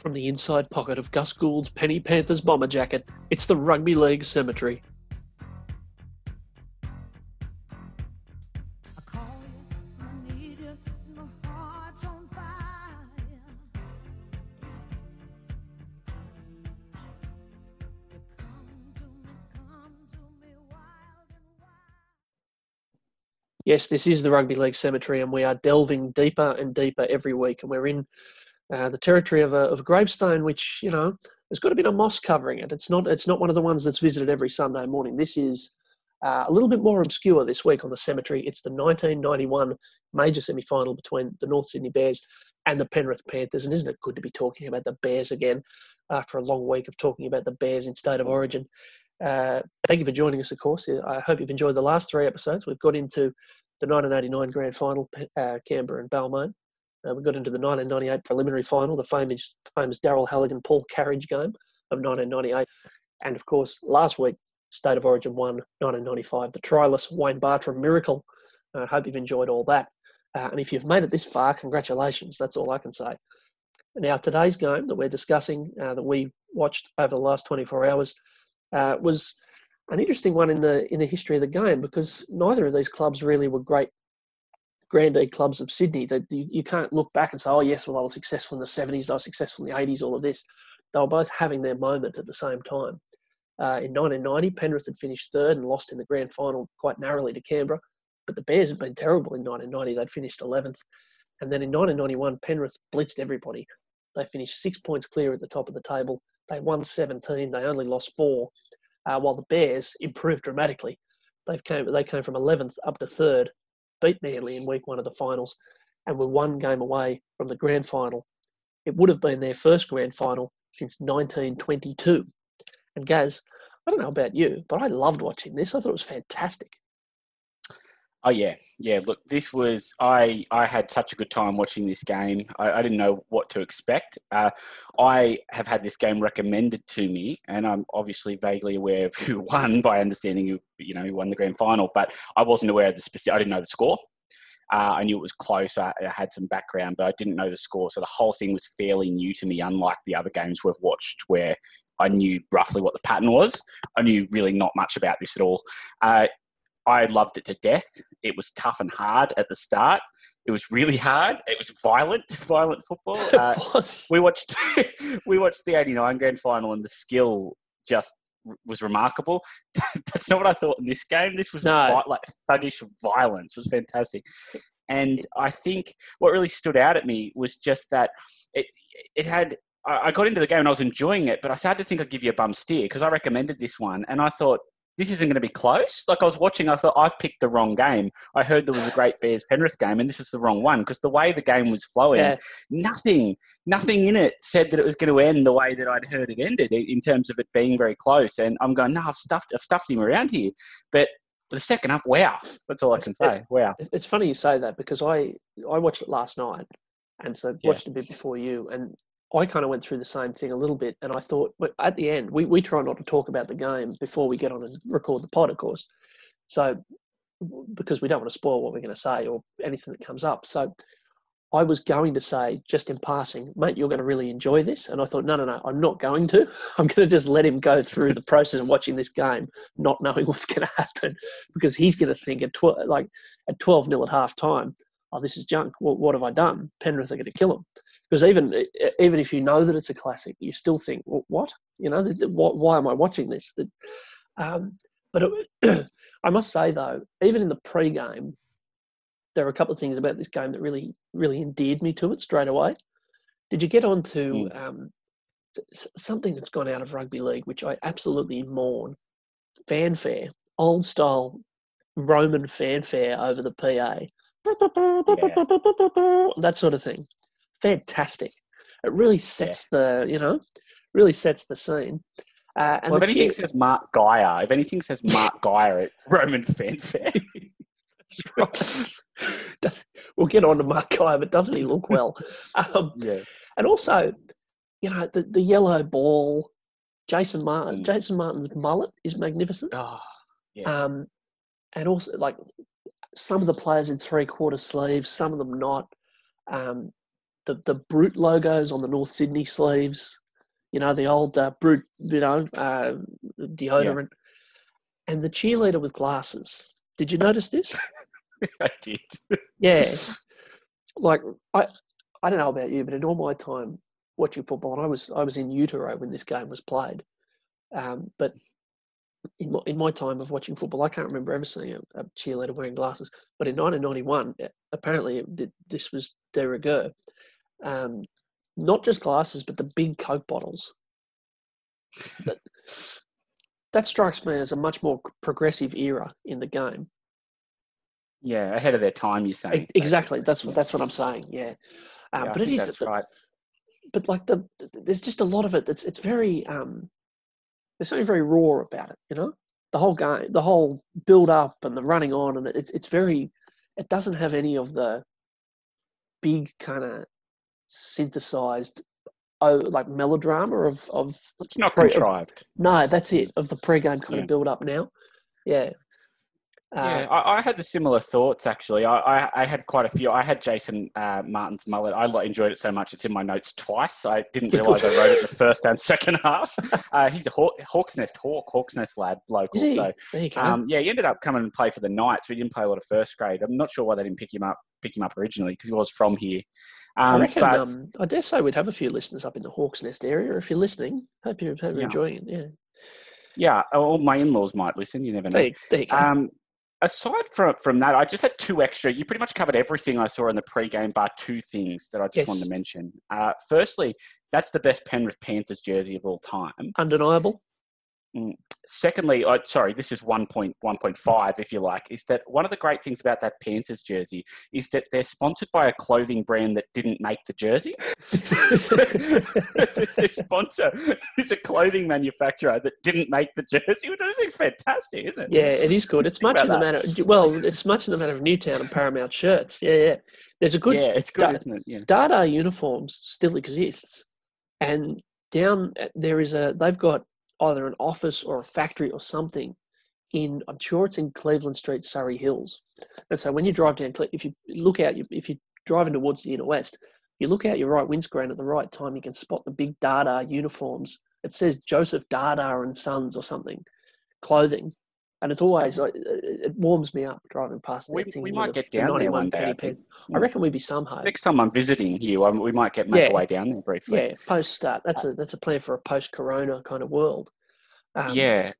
From the inside pocket of Gus Gould's Penny Panthers bomber jacket, it's the Rugby League Cemetery. Yes, this is the Rugby League Cemetery, and we are delving deeper and deeper every week. And we're in uh, the territory of a, of a gravestone, which you know has got a bit of moss covering it. It's not it's not one of the ones that's visited every Sunday morning. This is uh, a little bit more obscure this week on the cemetery. It's the 1991 major semi final between the North Sydney Bears and the Penrith Panthers. And isn't it good to be talking about the Bears again after a long week of talking about the Bears in state of origin? Uh, thank you for joining us, of course. I hope you've enjoyed the last three episodes. We've got into the 1989 Grand Final, uh, Canberra and Balmain. Uh, we got into the 1998 preliminary final, the famous, famous Daryl Halligan Paul Carige game of 1998. And of course, last week, State of Origin 1, 1995, the tryless Wayne Bartrim miracle. I uh, hope you've enjoyed all that. Uh, and if you've made it this far, congratulations. That's all I can say. Now, today's game that we're discussing, uh, that we watched over the last 24 hours, uh, was an interesting one in the in the history of the game because neither of these clubs really were great grandee clubs of Sydney. That you, you, can't look back and say, oh yes, well they were successful in the seventies, they were successful in the eighties, all of this. They were both having their moment at the same time. Uh, in 1990, Penrith had finished third and lost in the grand final quite narrowly to Canberra, but the Bears had been terrible in 1990. They'd finished 11th, and then in 1991, Penrith blitzed everybody. They finished six points clear at the top of the table. They won 17. They only lost four, uh, while the Bears improved dramatically. They came they came from 11th up to third, beat Manly in week one of the finals, and were one game away from the grand final. It would have been their first grand final since 1922. And Gaz, I don't know about you, but I loved watching this. I thought it was fantastic. Oh yeah, yeah. Look, this was I. I had such a good time watching this game. I, I didn't know what to expect. Uh, I have had this game recommended to me, and I'm obviously vaguely aware of who won by understanding who you know who won the grand final. But I wasn't aware of the specific. I didn't know the score. Uh, I knew it was close. I, I, had some background, but I didn't know the score. So the whole thing was fairly new to me, unlike the other games we've watched where I knew roughly what the pattern was. I knew really not much about this at all. Uh, I loved it to death. It was tough and hard at the start. It was really hard. It was violent, violent football. Uh, was. We watched we watched the '89 grand final, and the skill just was remarkable. That's not what I thought in this game. This was no. like thuggish violence. It was fantastic. And I think what really stood out at me was just that it it had I got into the game and I was enjoying it, but I started to think I'd give you a bum steer because I recommended this one, and I thought this isn't going to be close. Like I was watching, I thought I've picked the wrong game. I heard there was a great Bears Penrith game, and this is the wrong one because the way the game was flowing, yeah. nothing, nothing in it said that it was going to end the way that I'd heard it ended in terms of it being very close. And I'm going, no, I've stuffed, I've stuffed him around here. But the second half, wow, that's all I can say. Wow, it's funny you say that because I I watched it last night, and so watched yeah. a bit before you, and I kind of went through the same thing a little bit, and I thought at the end we, we try not to talk about the game before we get on and record the pod, of course. So because we don't want to spoil what we're going to say or anything that comes up. So I was going to say just in passing, mate, you're going to really enjoy this, and I thought, no, no, no, I'm not going to. I'm going to just let him go through the process of watching this game, not knowing what's going to happen, because he's going to think at tw- like at 12 nil at half time, oh, this is junk. Well, what have I done? Penrith are going to kill him because even even if you know that it's a classic, you still think, well, "What? You know, what, why am I watching this?" Um, but it, I must say, though, even in the pre-game, there are a couple of things about this game that really really endeared me to it straight away. Did you get on to mm. um, something that's gone out of rugby league, which I absolutely mourn? Fanfare, old style Roman fanfare over the PA. Yeah. That sort of thing fantastic. It really sets yeah. the, you know, really sets the scene. Uh, well, if anything cheer- says Mark Geyer, if anything says Mark Geyer, it's Roman fanfare. That's right. we'll get on to Mark Geyer, but doesn't he look well? Um, yeah. And also, you know, the, the yellow ball, Jason Martin, mm. Jason Martin's mullet is magnificent. Oh, yeah. Um, and also, like, some of the players in three quarter sleeves, some of them not. Um, the the Brut logos on the North Sydney sleeves. You know the old uh, Brut, you know, uh, deodorant, and the cheerleader with glasses. Did you notice this? I did. Yeah, like I, I don't know about you, but in all my time watching football, and I was I was in utero when this game was played, um, but in my, in my time of watching football, I can't remember ever seeing a, a cheerleader wearing glasses. But in 1991, apparently it, this was de rigueur. Um, not just glasses, but the big Coke bottles. That, that strikes me as a much more progressive era in the game. Yeah, ahead of their time, you're saying. Exactly. That's what that's what I'm saying. Yeah. Um, yeah but it is that's right. But like the, there's just a lot of it. It's it's very um, there's something very raw about it. You know, the whole game, the whole build up and the running on, and it's it's very. It doesn't have any of the big kind of synthesized oh like melodrama of of it's not pre- contrived. no, that's it of the pre-game kind yeah. of build up now. Yeah, yeah, uh, I, I, had the similar thoughts actually. I, I, I, had quite a few. I had Jason uh, Martin's mullet. I enjoyed it so much it's in my notes twice. I didn't realise I wrote it the first and second half. Uh, he's a Haw- Hawks Nest Hawk, Hawks Nest lad, local. So um, yeah, he ended up coming and play for the Knights. We didn't play a lot of first grade. I'm not sure why they didn't pick him up pick him up originally because he was from here. Um, I reckon. But, um, I dare say we'd have a few listeners up in the Hawks Nest area. If you're listening, hope you're, hope you're yeah. enjoying it. Yeah. Yeah, or my in-laws might listen. You never know. There, there you. Um, aside from from that, I just had two extra. You pretty much covered everything I saw in the pre-game, bar two things that I just yes. wanted to mention. Uh, firstly, that's the best Penrith Panthers jersey of all time. Undeniable. Mm. Secondly, I, sorry, this is 1.1.5, if you like, is that one of the great things about that Panthers jersey is that they're sponsored by a clothing brand that didn't make the jersey. their sponsor is a clothing manufacturer that didn't make the jersey, which I think is fantastic, isn't it? Yeah, it is good. It's much in the matter. Well, it's much in the matter of Newtown and Paramount shirts. Yeah, yeah. There's a good. Yeah, it's good, da- isn't it? Yeah. Dada uniforms still exists, and down uh, there is a. They've got either an office or a factory or something in I'm sure it's in Cleveland Street, Surry Hills. And so when you drive down, if you look out, if you're driving towards the inner west, you look out your right windscreen at the right time, you can spot the big Dada uniforms. It says Joseph Dada and Sons or something, clothing. And it's always it warms me up driving past. We, we might get down there one day. I, think. I reckon we'd be somehow. Next time I'm visiting you, we might get make yeah. way down there briefly. Yeah, post start. That's a that's a plan for a post Corona kind of world. Um, yeah,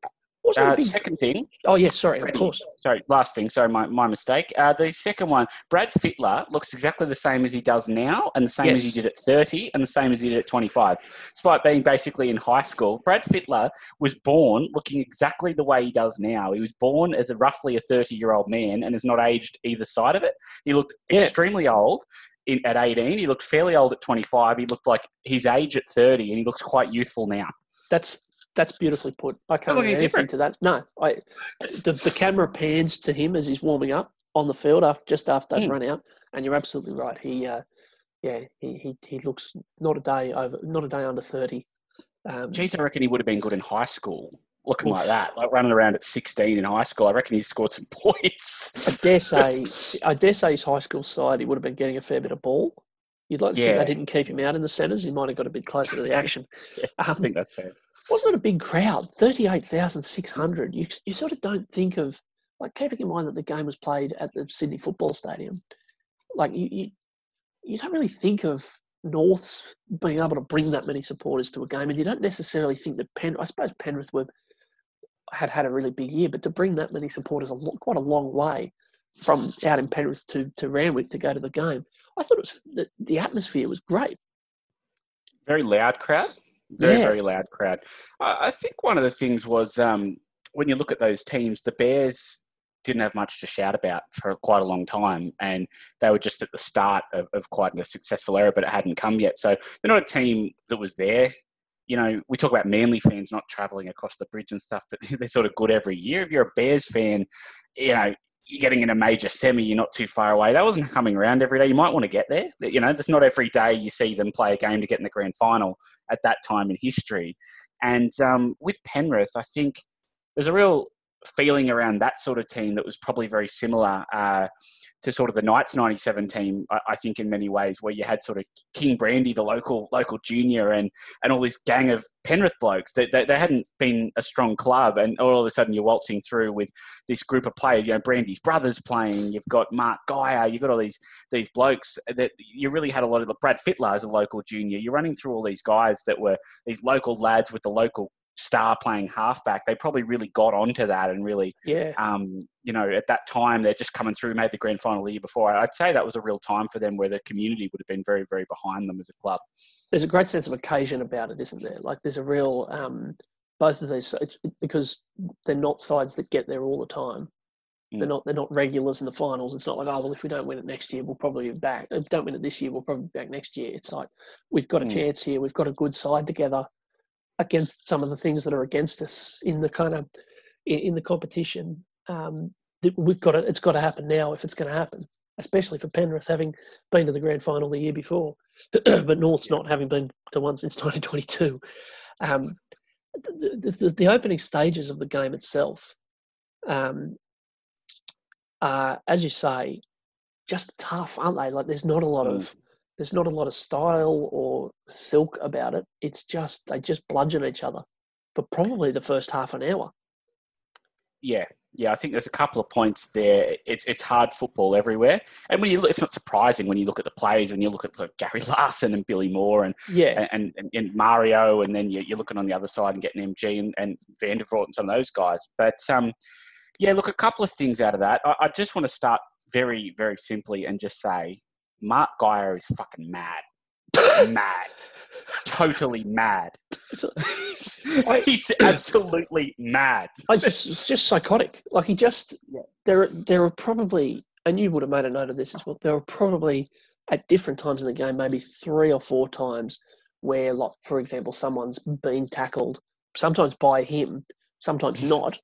uh, big... Second thing. Oh, yes, sorry, of course. Sorry, last thing. Sorry, my, my mistake. Uh, the second one, Brad Fittler looks exactly the same as he does now, and the same yes. as he did at 30, and the same as he did at 25. Despite being basically in high school, Brad Fittler was born looking exactly the way he does now. He was born as a roughly a 30 year old man and has not aged either side of it. He looked yeah. extremely old. In, at 18, he looked fairly old at 25. He looked like his age at 30, and he looks quite youthful now. That's that's beautifully put. I can't add anything different. to that. No, I the, the camera pans to him as he's warming up on the field after just after they've mm. run out, and you're absolutely right. He, uh, yeah, he, he he looks not a day over, not a day under thirty. Um, Geez, I reckon he would have been good in high school, looking oof. like that, like running around at sixteen in high school. I reckon he scored some points. I dare say, I dare say his high school side, he would have been getting a fair bit of ball. You'd like to yeah. think they didn't keep him out in the centres. He might have got a bit closer to the action. yeah, I think that's fair wasn't a big crowd, 38,600. You, you sort of don't think of, like, keeping in mind that the game was played at the Sydney Football Stadium, like, you, you, you don't really think of Norths being able to bring that many supporters to a game, and you don't necessarily think that Pen. I suppose Penrith were had had a really big year, but to bring that many supporters a lot, quite a long way from out in Penrith to to Randwick to go to the game, I thought it was the, the atmosphere was great. Very loud crowd very yeah. very loud crowd. I think one of the things was um, when you look at those teams, the Bears didn't have much to shout about for quite a long time, and they were just at the start of, of quite a successful era, but it hadn't come yet. So they're not a team that was there. You know, we talk about Manly fans not travelling across the bridge and stuff, but they're sort of good every year. If you're a Bears fan, you know, you're getting in a major semi, you're not too far away. That wasn't coming around every day. You might want to get there. You know, there's not every day you see them play a game to get in the grand final at that time in history. And um, with Penrith, I think there's a real feeling around that sort of team that was probably very similar uh, to sort of the Knights '97 team. I, I, think in many ways, where you had sort of King Brandy, the local local junior, and and all this gang of Penrith blokes that they, they, hadn't been a strong club, and all of a sudden you're waltzing through with this group of players. You know, Brandy's brothers playing. You've got Mark Geyer. You've got all these these blokes that you really had a lot of. Brad Fittler as a local junior. You're running through all these guys that were these local lads with the local star playing halfback, they probably really got onto that and really, yeah. Um, you know, at that time they're just coming through, made the grand final the year before. I'd say that was a real time for them where the community would have been very, very behind them as a club. There's a great sense of occasion about it, isn't there? Like there's a real, um, both of these because they're not sides that get there all the time. They're mm. not they're not regulars in the finals. It's not like oh well if we don't win it next year we'll probably be back. If we don't win it this year we'll probably be back next year. It's like we've got a mm. chance here. We've got a good side together against some of the things that are against us in the kind of in, in the competition. Um, we've got it. It's got to happen now if it's going to happen, especially for Penrith having been to the grand final the year before, but North's not having been to one since 1922. Um, the, the, the, opening stages of the game itself, um, are, as you say, just tough, aren't they? Like there's not a lot mm. of there's not a lot of style or silk about it. It's just they just bludgeon each other for probably the first half an hour. Yeah, yeah, I think there's a couple of points there. It's it's hard football everywhere, and when you look, it's not surprising when you look at the plays, When you look at like Gary Larson and Billy Moore and yeah, and, and, and Mario, and then you're, you're, looking on the other side and getting MG and, and Van der Voort and some of those guys. But um, yeah, look, a couple of things out of that. I, I just want to start very very simply and just say Mark Geyer is fucking mad. mad. Totally mad. He's absolutely mad. I just, it's just psychotic. Like he just, yeah. there, there are probably, and you would have made a note of this as well. There are probably at different times in the game, maybe three or four times where, like for example, someone's been tackled, sometimes by him, sometimes not,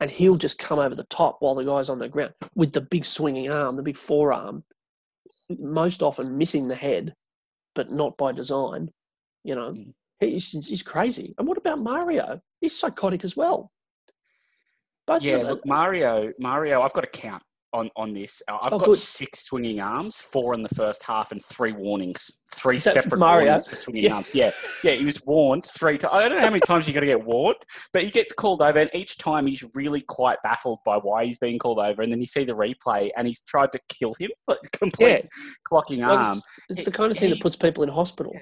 and he'll just come over the top while the guy's on the ground with the big swinging arm, the big forearm, most often missing the head, but not by design. You know, mm. he's, he's crazy. And what about Mario? He's psychotic as well. Both yeah, look, Mario, Mario, I've got a count on on this. Uh, I've oh, got good. six swinging arms, four in the first half, and three warnings, three That's separate Mario. warnings for swinging yeah. arms. Yeah, yeah, he was warned three times. I don't know how many times you got to get warned, but he gets called over, and each time he's really quite baffled by why he's being called over. And then you see the replay, and he's tried to kill him, like complete yeah. clocking arm. It's, it's, the kind of thing that puts people in hospital.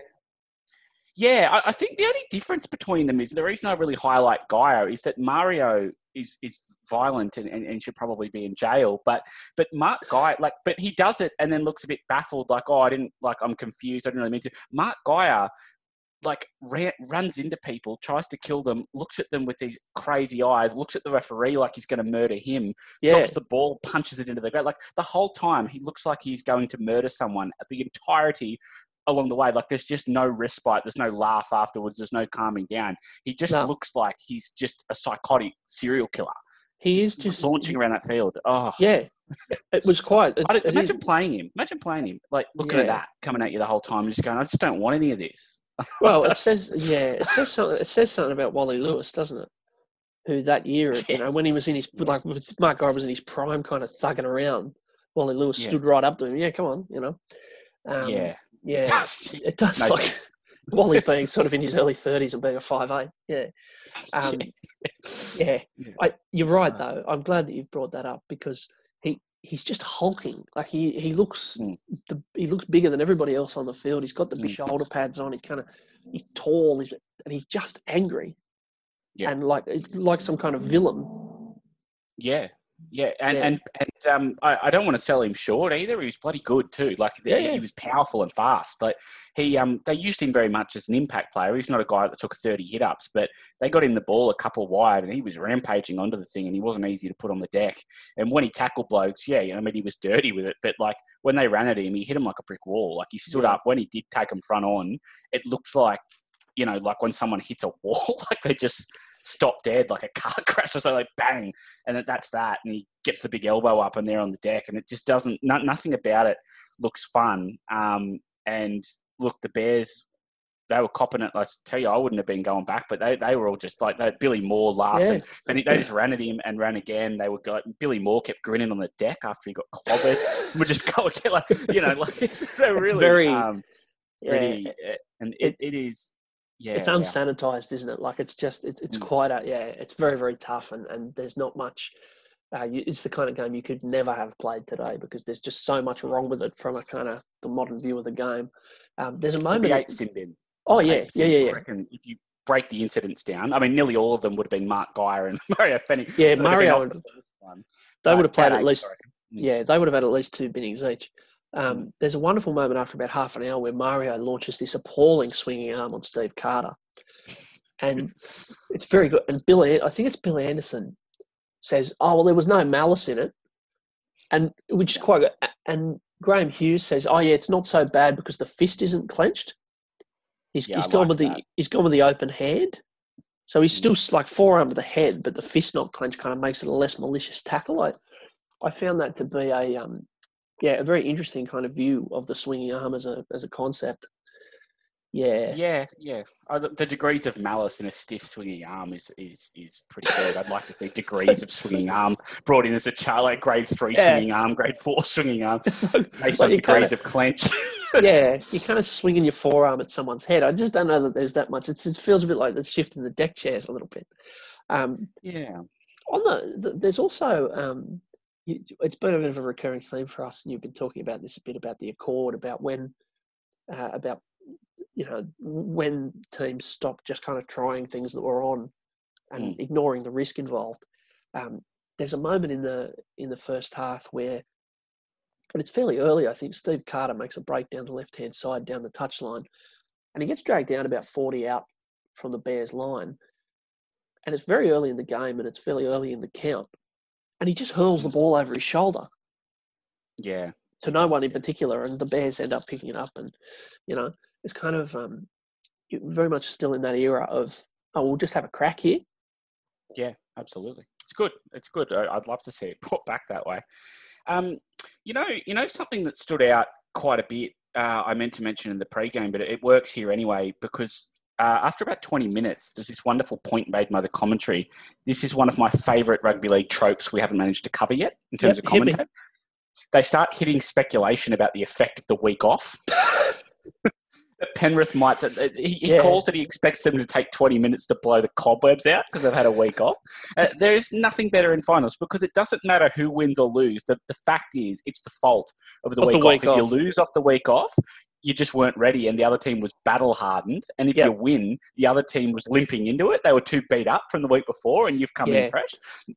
Yeah, I, I, think the only difference between them is the reason I really highlight Geyer is that Mario is is violent and, and, and, should probably be in jail. But but Mark Geyer, like, but he does it and then looks a bit baffled, like, oh, I didn't, like, I'm confused. I didn't really mean to. Mark Geyer, like, ran, runs into people, tries to kill them, looks at them with these crazy eyes, looks at the referee like he's going to murder him, yeah. drops the ball, punches it into the ground. Like, the whole time, he looks like he's going to murder someone. The entirety along the way. Like there's just no respite. There's no laugh afterwards. There's no calming down. He just no. looks like he's just a psychotic serial killer. He is just launching around that field. Oh yeah, it was quite. imagine it playing him. Imagine playing him. Like looking yeah. at that coming at you the whole time, and just going, I just don't want any of this. well, it says yeah, it says something. It says something about Wally Lewis, doesn't it? Who that year, yeah. you know, when he was in his like Mark Geyer was in his prime, kind of thugging around. Wally Lewis yeah. stood right up to him. Yeah, come on, you know. Um, yeah, yeah, it does. No, like Wally being sort of in his early thirties and being a five eight. Yeah, um, yeah. I, you're right though. I'm glad that you've brought that up because he he's just hulking. Like he he looks mm. the, he looks bigger than everybody else on the field. He's got the big mm. shoulder pads on. He's kind of he's tall. He's, and he's just angry. Yeah. And like like some kind of villain. Yeah, yeah, and yeah. and, and um, I, I, don't want to sell him short either. He was bloody good too. Like yeah, he, he was powerful and fast. Like he um, they used him very much as an impact player. He's not a guy that took thirty hit ups, but they got him the ball a couple wide, and he was rampaging onto the thing, and he wasn't easy to put on the deck. And when he tackled blokes, yeah, I mean he was dirty with it, but like when they ran at him, he hit him like a brick wall. Like he stood yeah. up when he did take him front on. It looked like you know, like when someone hits a wall, like they just stop dead, like a car crash or so, like bang, and that's that. And he gets the big elbow up, and they're on the deck, and it just doesn't. No, nothing about it looks fun. Um, and look, the Bears they were copping it. I tell you, I wouldn't have been going back, but they, they were all just like they, Billy Moore last, Yeah. and they just ran at him and ran again. They were like Billy Moore kept grinning on the deck after he got clobbered. we just go again, like you know, like it's they're It's really very- um, Yeah, pretty, uh, and it, it is yeah, it's yeah. unsanitized, isn't it? Like it's just it's, it's Mm. quite a yeah. It's very very tough, and and there's not much. Uh, you, it's the kind of game you could never have played today because there's just so much wrong with it from a kind of the modern view of the game. Um, there's a moment. be eight sin bin. oh yeah, Eight yeah, yeah, I yeah. reckon if you break the incidents down, I mean, nearly all of them would have been Mark Geyer and Mario Fenech. Yeah, so Mario the. They But would have played at least. Mm. Yeah, they would have had at least two binnings each. Um, there's a wonderful moment after about half an hour where Mario launches this appalling swinging arm on Steve Carter, and it's very good. And Billy, I think it's Bill Anderson, says, "Oh well, there was no malice in it," and which is quite good. And Graeme Hughes says, "Oh yeah, it's not so bad because the fist isn't clenched. He's, Yeah, he's gone like with the he's gone with the open hand." So he's still like forearm to the head, but the fist not clenched kind of makes it a less malicious tackle. I, I found that to be a um, yeah, a very interesting kind of view of the swinging arm as a as a concept. Yeah, Yeah, yeah. The, the degrees of malice in a stiff swinging arm is is is pretty good. I'd like to see degrees of swinging arm brought in as a chart, like grade three Yeah. swinging arm, grade four swinging arm, based on degrees kinda- of clench. yeah, you're kind of swinging your forearm at someone's head. I just don't know that there's that much. It's, it feels a bit like the shift in the deck chairs a little bit. Um, yeah, on the, the there's also um, you, it's been a bit of a recurring theme for us, and you've been talking about this a bit about the accord, about when uh, about you know when teams stop just kind of trying things that were on and ignoring the risk involved. Um, there's a moment in the in the first half where, and it's fairly early. I think Steve Carter makes a break down the left hand side down the touchline, and he gets dragged down about 40 out from the Bears line. And it's very early in the game, and it's fairly early in the count, and he just hurls the ball over his shoulder yeah, to no one in particular, and the Bears end up picking it up. And you know, it's kind of um, very much still in that era of oh, we'll just have a crack here. yeah. Absolutely, it's good. It's good. I'd love to see it put back that way. Um, you know, you know something that stood out quite a bit. Uh, I meant to mention in the pre-game, but it works here anyway because uh, after about 20 minutes, there's this wonderful point made by the commentary. This is one of my favourite rugby league tropes we haven't managed to cover yet in terms Yep, of commentary. They start hitting speculation about the effect of the week off. that Penrith might. He, he Yeah. calls that he expects them to take 20 minutes to blow the cobwebs out because they've had a week off. Uh, there is nothing better in finals because it doesn't matter who wins or lose. The, the fact is, it's the fault of the, Of the week, week off. If you lose off the week off, you just weren't ready, and the other team was battle hardened. And if Yep. you win, the other team was limping into it. They were too beat up from the week before, and you've come Yeah. in fresh.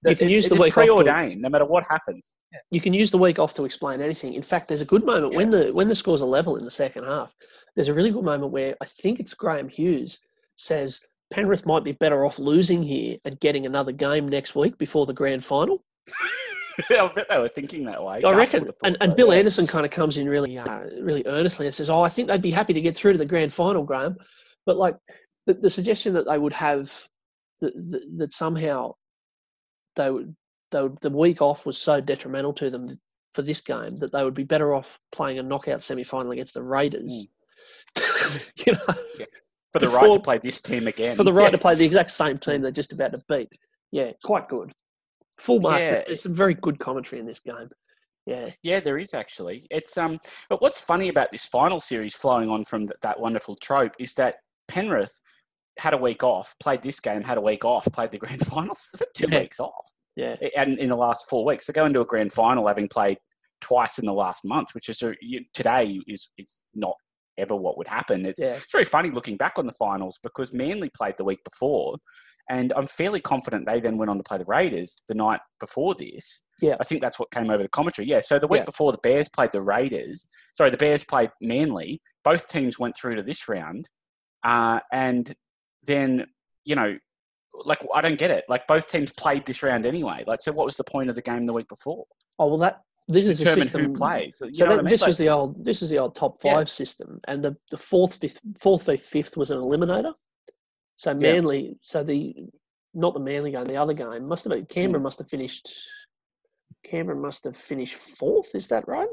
You can It- use the it's week off to- preordained, no matter what happens. you can use the week off to explain anything. In fact, there's a good moment when the when the scores are level in the second half. There's a really good moment where I think it's Graeme Hughes says Penrith might be better off losing here and getting another game next week before the grand final. I bet they were thinking that way. I reckon, and, and Bill yeah. Anderson kind of comes in really, uh, really earnestly and says, "Oh, I think they'd be happy to get through to the grand final, Graham." But like the, the suggestion that they would have that, that, that somehow they would, they would, the week off was so detrimental to them for this game that they would be better off playing a knockout semi final against the Raiders. you know, for the right to play this team again. for the right Yeah. to play the exact same team they're just about to beat. Yeah, quite good. Full marks. Yeah. There's some very good commentary in this game. Yeah. Yeah, there is actually. It's um, but what's funny about this final series, flowing on from th- that wonderful trope, is that Penrith had a week off, played this game, had a week off, played the grand finals. Two Yeah. weeks off, Yeah. and in the last four weeks, they go into a grand final having played twice in the last month, which is a, you, today is is not ever what would happen. It's Yeah. it's very funny looking back on the finals because Manly played the week before, and I'm fairly confident they then went on to play the Raiders the night before this. Yeah. I think that's what came over the commentary. Yeah, so the week Yeah. before the Bears played the Raiders, sorry, the Bears played Manly. Both teams went through to this round, uh, and then you know, like I don't get it. Like both teams played this round anyway. Like, so what was the point of the game the week before? Oh well, that this is a Determine system. who plays. You So that, I mean? this Like- was the old this is the old top Yeah. five system, and the, the fourth fifth fourth v fifth was an eliminator. So Yeah. Manly, so the not the Manly game, the other game must have been Canberra Hmm. must have finished. Canberra must have finished fourth. Is that right?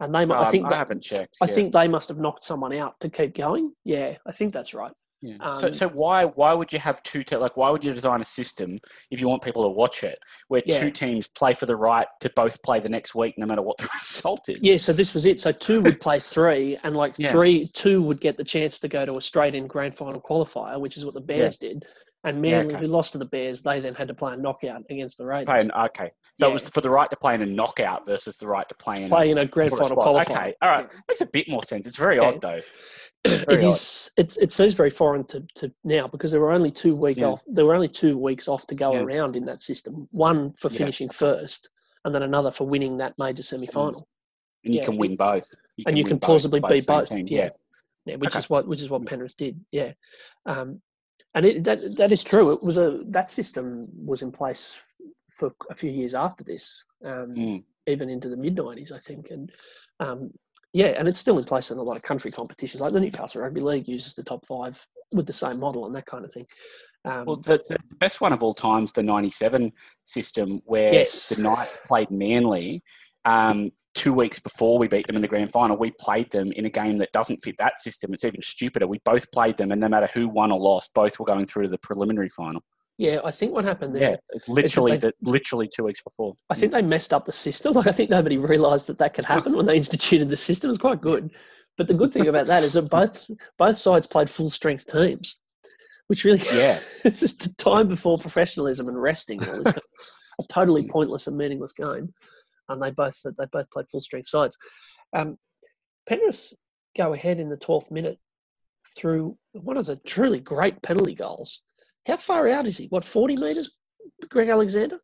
And they, Um, I think, I haven't checked. I yeah. think they must have knocked someone out to keep going. Yeah, I think that's right. Yeah. so, Um, so why why would you have two te- like why would you design a system if you want people to watch it where Yeah. two teams play for the right to both play the next week no matter what the result is? Yeah, so this was it. So two would play three, and like Yeah. three, two would get the chance to go to a straight-in grand final qualifier, which is what the Bears did. And Manly, okay. who lost to the Bears, they then had to play a knockout against the Raiders. Okay, so it was for the right to play in a knockout versus the right to play in play a, in a grand final qualifier. Okay, all right, makes a bit more sense. It's very odd though. It is. It, it seems very foreign to, to now because there were only two week Yeah. off. There were only two weeks off to go Yeah. around in that system. One for Yeah. finishing first, and then another for winning that major semi final. and you yeah, can win both. and you can plausibly beat both. team, Yeah. Yeah, which Okay. is what which is what. Penrith did. Yeah, um, and it, that that is true. It was a that system was in place for a few years after this, um, Mm. even into the mid nineties, I think. And um, yeah, and it's still in place in a lot of country competitions, like the Newcastle Rugby League uses the top five with the same model and that kind of thing. Um, Well, the, the best one of all times, the '97 system, where Yes. the Knights played Manly um, two weeks before we beat them in the grand final. We played them in a game that doesn't fit that system. It's even stupider. We both played them, and no matter who won or lost, both were going through to the preliminary final. Yeah, I think what happened there. Yeah, it's literally they- the, literally two weeks before. I think they messed up the system. Like I think nobody realised that that could happen when they instituted the system. It was quite good. But the good thing about that is that both both sides played full strength teams, which really Yeah. it's just a time before professionalism and resting. all this kind of- a totally pointless and meaningless game, and they both they both played full strength sides. Um, Penrith go ahead in the twelfth minute through one of the truly great penalty goals. How far out is he? What forty meters? Greg Alexander.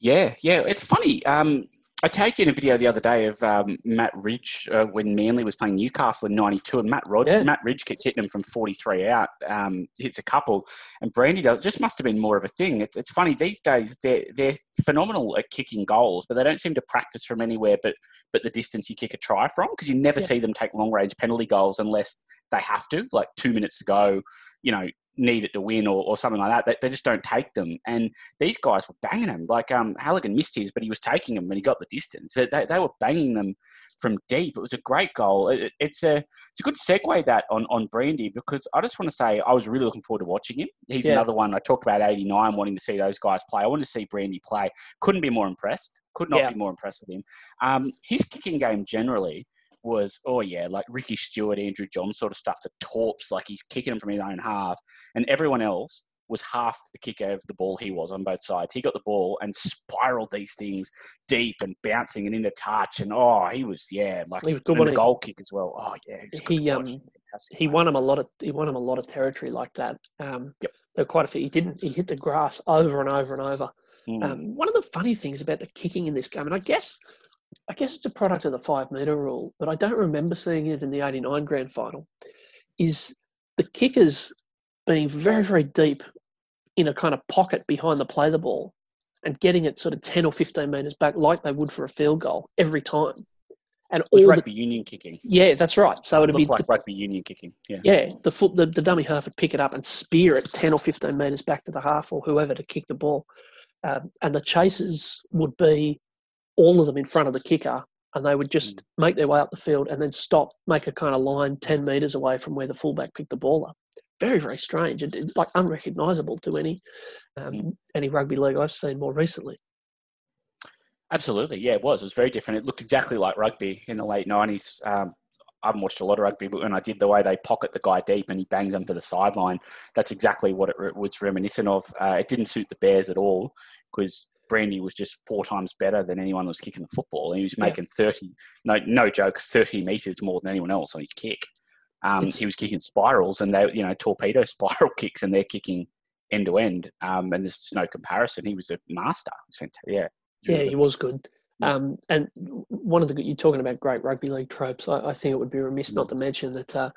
Yeah, yeah. It's funny. Um, I tagged in a video the other day of um, Matt Ridge uh, when Manly was playing Newcastle in '92, and Matt Rod- Yeah. Matt Ridge kept hitting him from 43 out, um, hits a couple, and Brandy does, just must have been more of a thing. It's, it's funny these days; they're they're phenomenal at kicking goals, but they don't seem to practice from anywhere but but the distance you kick a try from, because you never Yeah. see them take long range penalty goals unless they have to, like two minutes to go, you know, need it to win or, or something like that. They, they just don't take them, and these guys were banging them. Like um, Halligan missed his, but he was taking them when he got the distance. They, they, they were banging them from deep. It was a great goal. It, it's a it's a good segue that on on Brandy because I just want to say I was really looking forward to watching him. He's Yeah. another one. I talked about '89, wanting to see those guys play. I wanted to see Brandy play. Couldn't be more impressed. Could not Yeah. be more impressed with him. Um, his kicking game generally was oh yeah like Ricky Stuart, Andrew John sort of stuff. The torps like he's kicking them from his own half, and everyone else was half the kicker of the ball he was on both sides. He got the ball and spiraled these things deep and bouncing and into touch. And oh, he was yeah, like He was good, wasn't the goal kick as well. Oh yeah, He, um, he won him a lot of he won him a lot of territory like that. Um, Yep. There were quite a few. He didn't. He hit the grass over and over and over. Mm. Um, one of the funny things about the kicking in this game, and I guess, I guess it's a product of the five meter rule, but I don't remember seeing it in the '89 grand final. Is the kickers being very very deep in a kind of pocket behind the play the ball and getting it sort of 10 or 15 meters back like they would for a field goal every time. And all the, rugby union kicking. yeah, that's right. So it'd be like rugby union kicking. Yeah. yeah, the foot, the, the dummy half would pick it up and spear it 10 or 15 metres back to the half or whoever to kick the ball. Um, and the chasers would be all of them in front of the kicker and they would just make their way up the field and then stop, make a kind of line 10 metres away from where the fullback picked the ball up. Very, very strange. It- like unrecognisable to any um, any rugby league I've seen more recently. Absolutely, yeah, it was. It was very different. It looked exactly like rugby in the late nineties. Um, I haven't watched a lot of rugby, but when I did, the way they pocket the guy deep and he bangs them to the sideline, that's exactly what it was reminiscent of. Uh, it didn't suit the Bears at all because Brandy was just four times better than anyone that was kicking the football. He was Yeah. making thirty, no, no joke, thirty meters more than anyone else on his kick. Um, he was kicking spirals and they, you know, torpedo spiral kicks, and they're kicking end to end. Um, and there's just no comparison. He was a master. It was fantastic. Yeah. Was Yeah, really he was good. Um, and one of the you're talking about great rugby league tropes. I, I think it would be remiss Mm. not to mention that uh,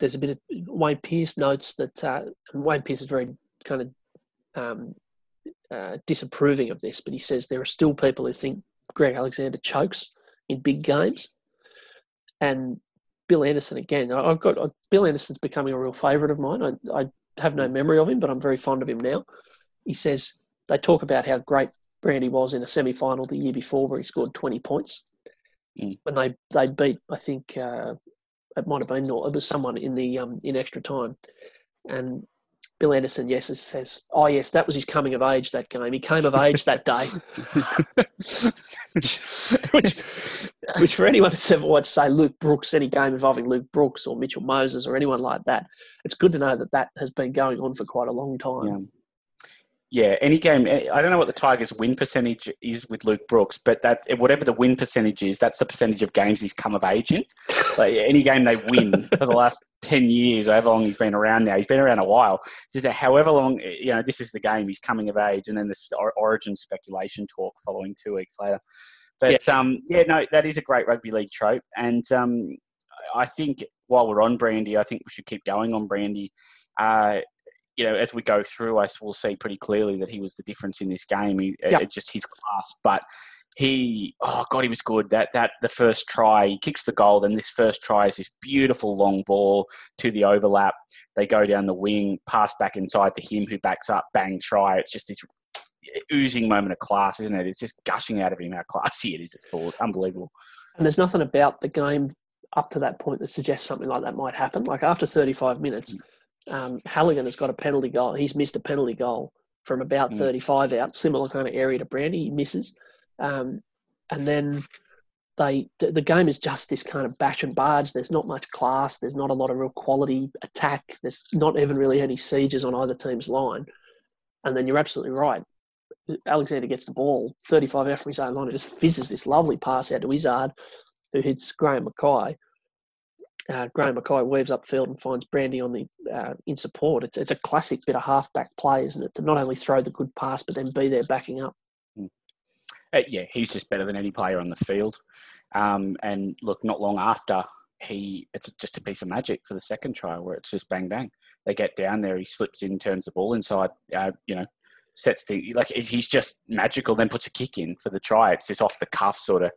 there's a bit of Wayne Pearce notes that uh, Wayne Pearce is very kind of um, uh, disapproving of this, but he says there are still people who think Greg Alexander chokes in big games, and Bill Anderson again. I've got uh, Bill Anderson's becoming a real favourite of mine. I, I have no memory of him, but I'm very fond of him now. He says they talk about how great Brandy was in a semi final the year before where he scored 20 points. Mm. when they they beat I think uh, it might have been or it was someone in the um, in extra time, and Bill Anderson yes says oh yes that was his coming of age that game. He came of age that day. Which, which for anyone who's ever watched say Luke Brooks any game involving Luke Brooks or Mitchell Moses or anyone like that it's good to know that that has been going on for quite a long time. Yeah. Any game. eh, I don't know what the Tigers' win percentage is with Luke Brooks, but that whatever the win percentage is, that's the percentage of games he's come of age in. Like any game they win for the last ten years, however long he's been around now, he's been around a while. So that however long, eh, you know, this is the game he's coming of age, and then this origin speculation talk following two weeks later. But yeah. um, yeah, no, that is a great rugby league trope, and um, I think while we're on Brandy, I think we should keep going on Brandy. Uh, you know, as we go through, I will see pretty clearly that he was the difference in this game. He, Yeah. it, just his class, but he, oh god, he was good. That that the first try, he kicks the goal, and this first try is this beautiful long ball to the overlap. They go down the wing, pass back inside to him, who backs up, bang try. It's just this oozing moment of class, isn't it? It's just gushing out of him how classy it is. It's full- unbelievable. And there's nothing about the game up to that point that suggests something like that might happen. Like after 35 minutes, mm. Um, Halligan has got a penalty goal. He's missed a penalty goal from about Mm. 35 out, similar kind of area to Brandy. He misses. Um, and then they the, the game is just this kind of bash and barge. There's not much class. There's not a lot of real quality attack. There's not even really any sieges on either team's line. And then you're absolutely right. Alexander gets the ball 35 out from his own line. It just fizzes this lovely pass out to Izzard, who hits Graham Mackay. Uh, Graham Mackay weaves upfield and finds Brandy on the uh, in support. It's it's a classic bit of halfback play, isn't it? To not only throw the good pass, but then be there backing up. Uh, yeah, he's just better than any player on the field. Um, and look, not long after he, it's just a piece of magic for the second try where it's just bang bang. They get down there, he slips in, turns the ball inside. Uh, you know, sets the like he's just magical. Then puts a kick in for the try. It's this off the cuff sort of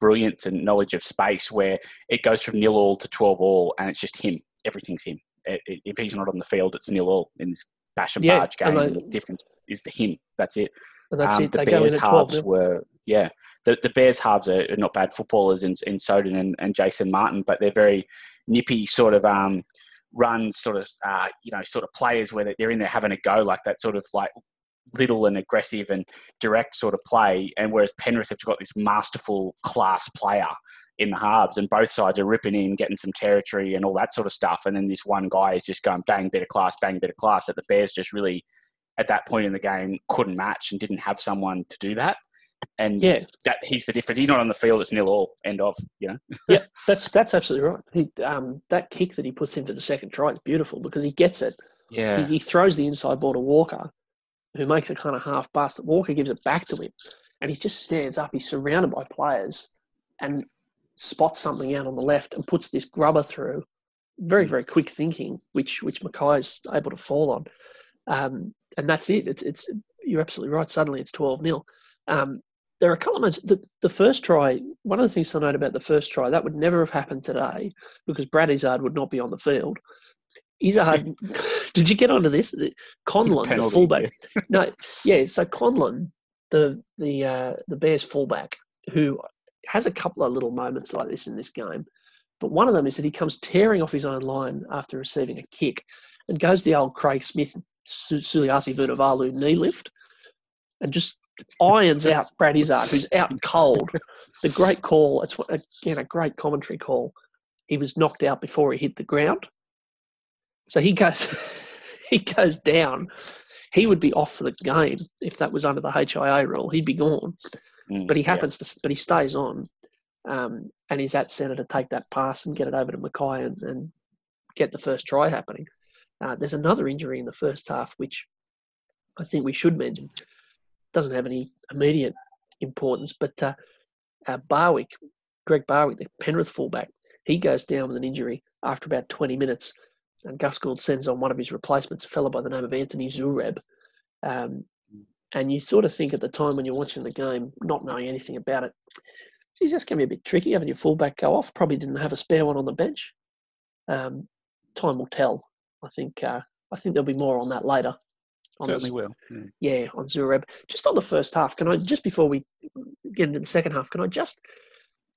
brilliance and knowledge of space where it goes from nil all to twelve all, and it's just him. Everything's him. If he's not on the field, it's nil all in this bash and Yeah, barge game. And the difference is the him. That's it. That's Um, it. the They Bears 12 halves were yeah. The the Bears halves are, are not bad footballers in in Soden and, and Jason Martin, but they're very nippy sort of um run sort of uh, you know sort of players where they're in there having a go like that sort of like little and aggressive and direct sort of play. And whereas Penrith have got this masterful class player in the halves, and both sides are ripping in, getting some territory and all that sort of stuff. And then this one guy is just going bang, bit of class, bang, bit of class. That the Bears just really at that point in the game couldn't match and didn't have someone to do that. And Yeah, that he's the difference. He's not on the field. It's nil all. End of. You know. yeah, that's that's absolutely right. He, um, that kick that he puts into the second try is beautiful because he gets it. Yeah. He, he throws the inside ball to Walker, who makes a kind of half bust. Walker gives it back to him, and he just stands up. He's surrounded by players, and spots something out on the left and puts this grubber through. Very very quick thinking, which which Mackay's able to fall on, um, and that's it. It's it's you're absolutely right. Suddenly it's twelve 0 um, there are a couple of moments. The, the first try, one of the things to note about the first try, that would never have happened today because Brad Izzard would not be on the field. Izzard, did you get onto this? Conlon, the fullback. No, yeah. So Conlon, the the uh, the Bears fullback, who has a couple of little moments like this in this game, but one of them is that he comes tearing off his own line after receiving a kick, and goes the old Craig Smith Su- Suliasi Vunivalu knee lift, and just irons out Brad Izzard, who's out cold. The great call. It's again a great commentary call. He was knocked out before he hit the ground, so he goes he goes down. He would be off for the game if that was under the HIA rule. He'd be gone. Mm, But he yeah. happens to, but he stays on, um, and he's at centre to take that pass and get it over to Mackay and, and get the first try happening. Uh, there's another injury in the first half, which I think we should mention. Doesn't have any immediate importance, but uh, uh, Barwick, Greg Barwick, the Penrith fullback, he goes down with an injury after about 20 minutes, and Gus Gould sends on one of his replacements, a fellow by the name of Anthony Zureb. Um, and you sort of think at the time when you're watching the game, not knowing anything about it, geez, that's going to be a bit tricky having your fullback go off. Probably didn't have a spare one on the bench. Um, time will tell. I think. Uh, I think there'll be more on that later. On Certainly this- will. Mm. yeah, on Zureb. Just on the first half, can I just before we get into the second half, can I just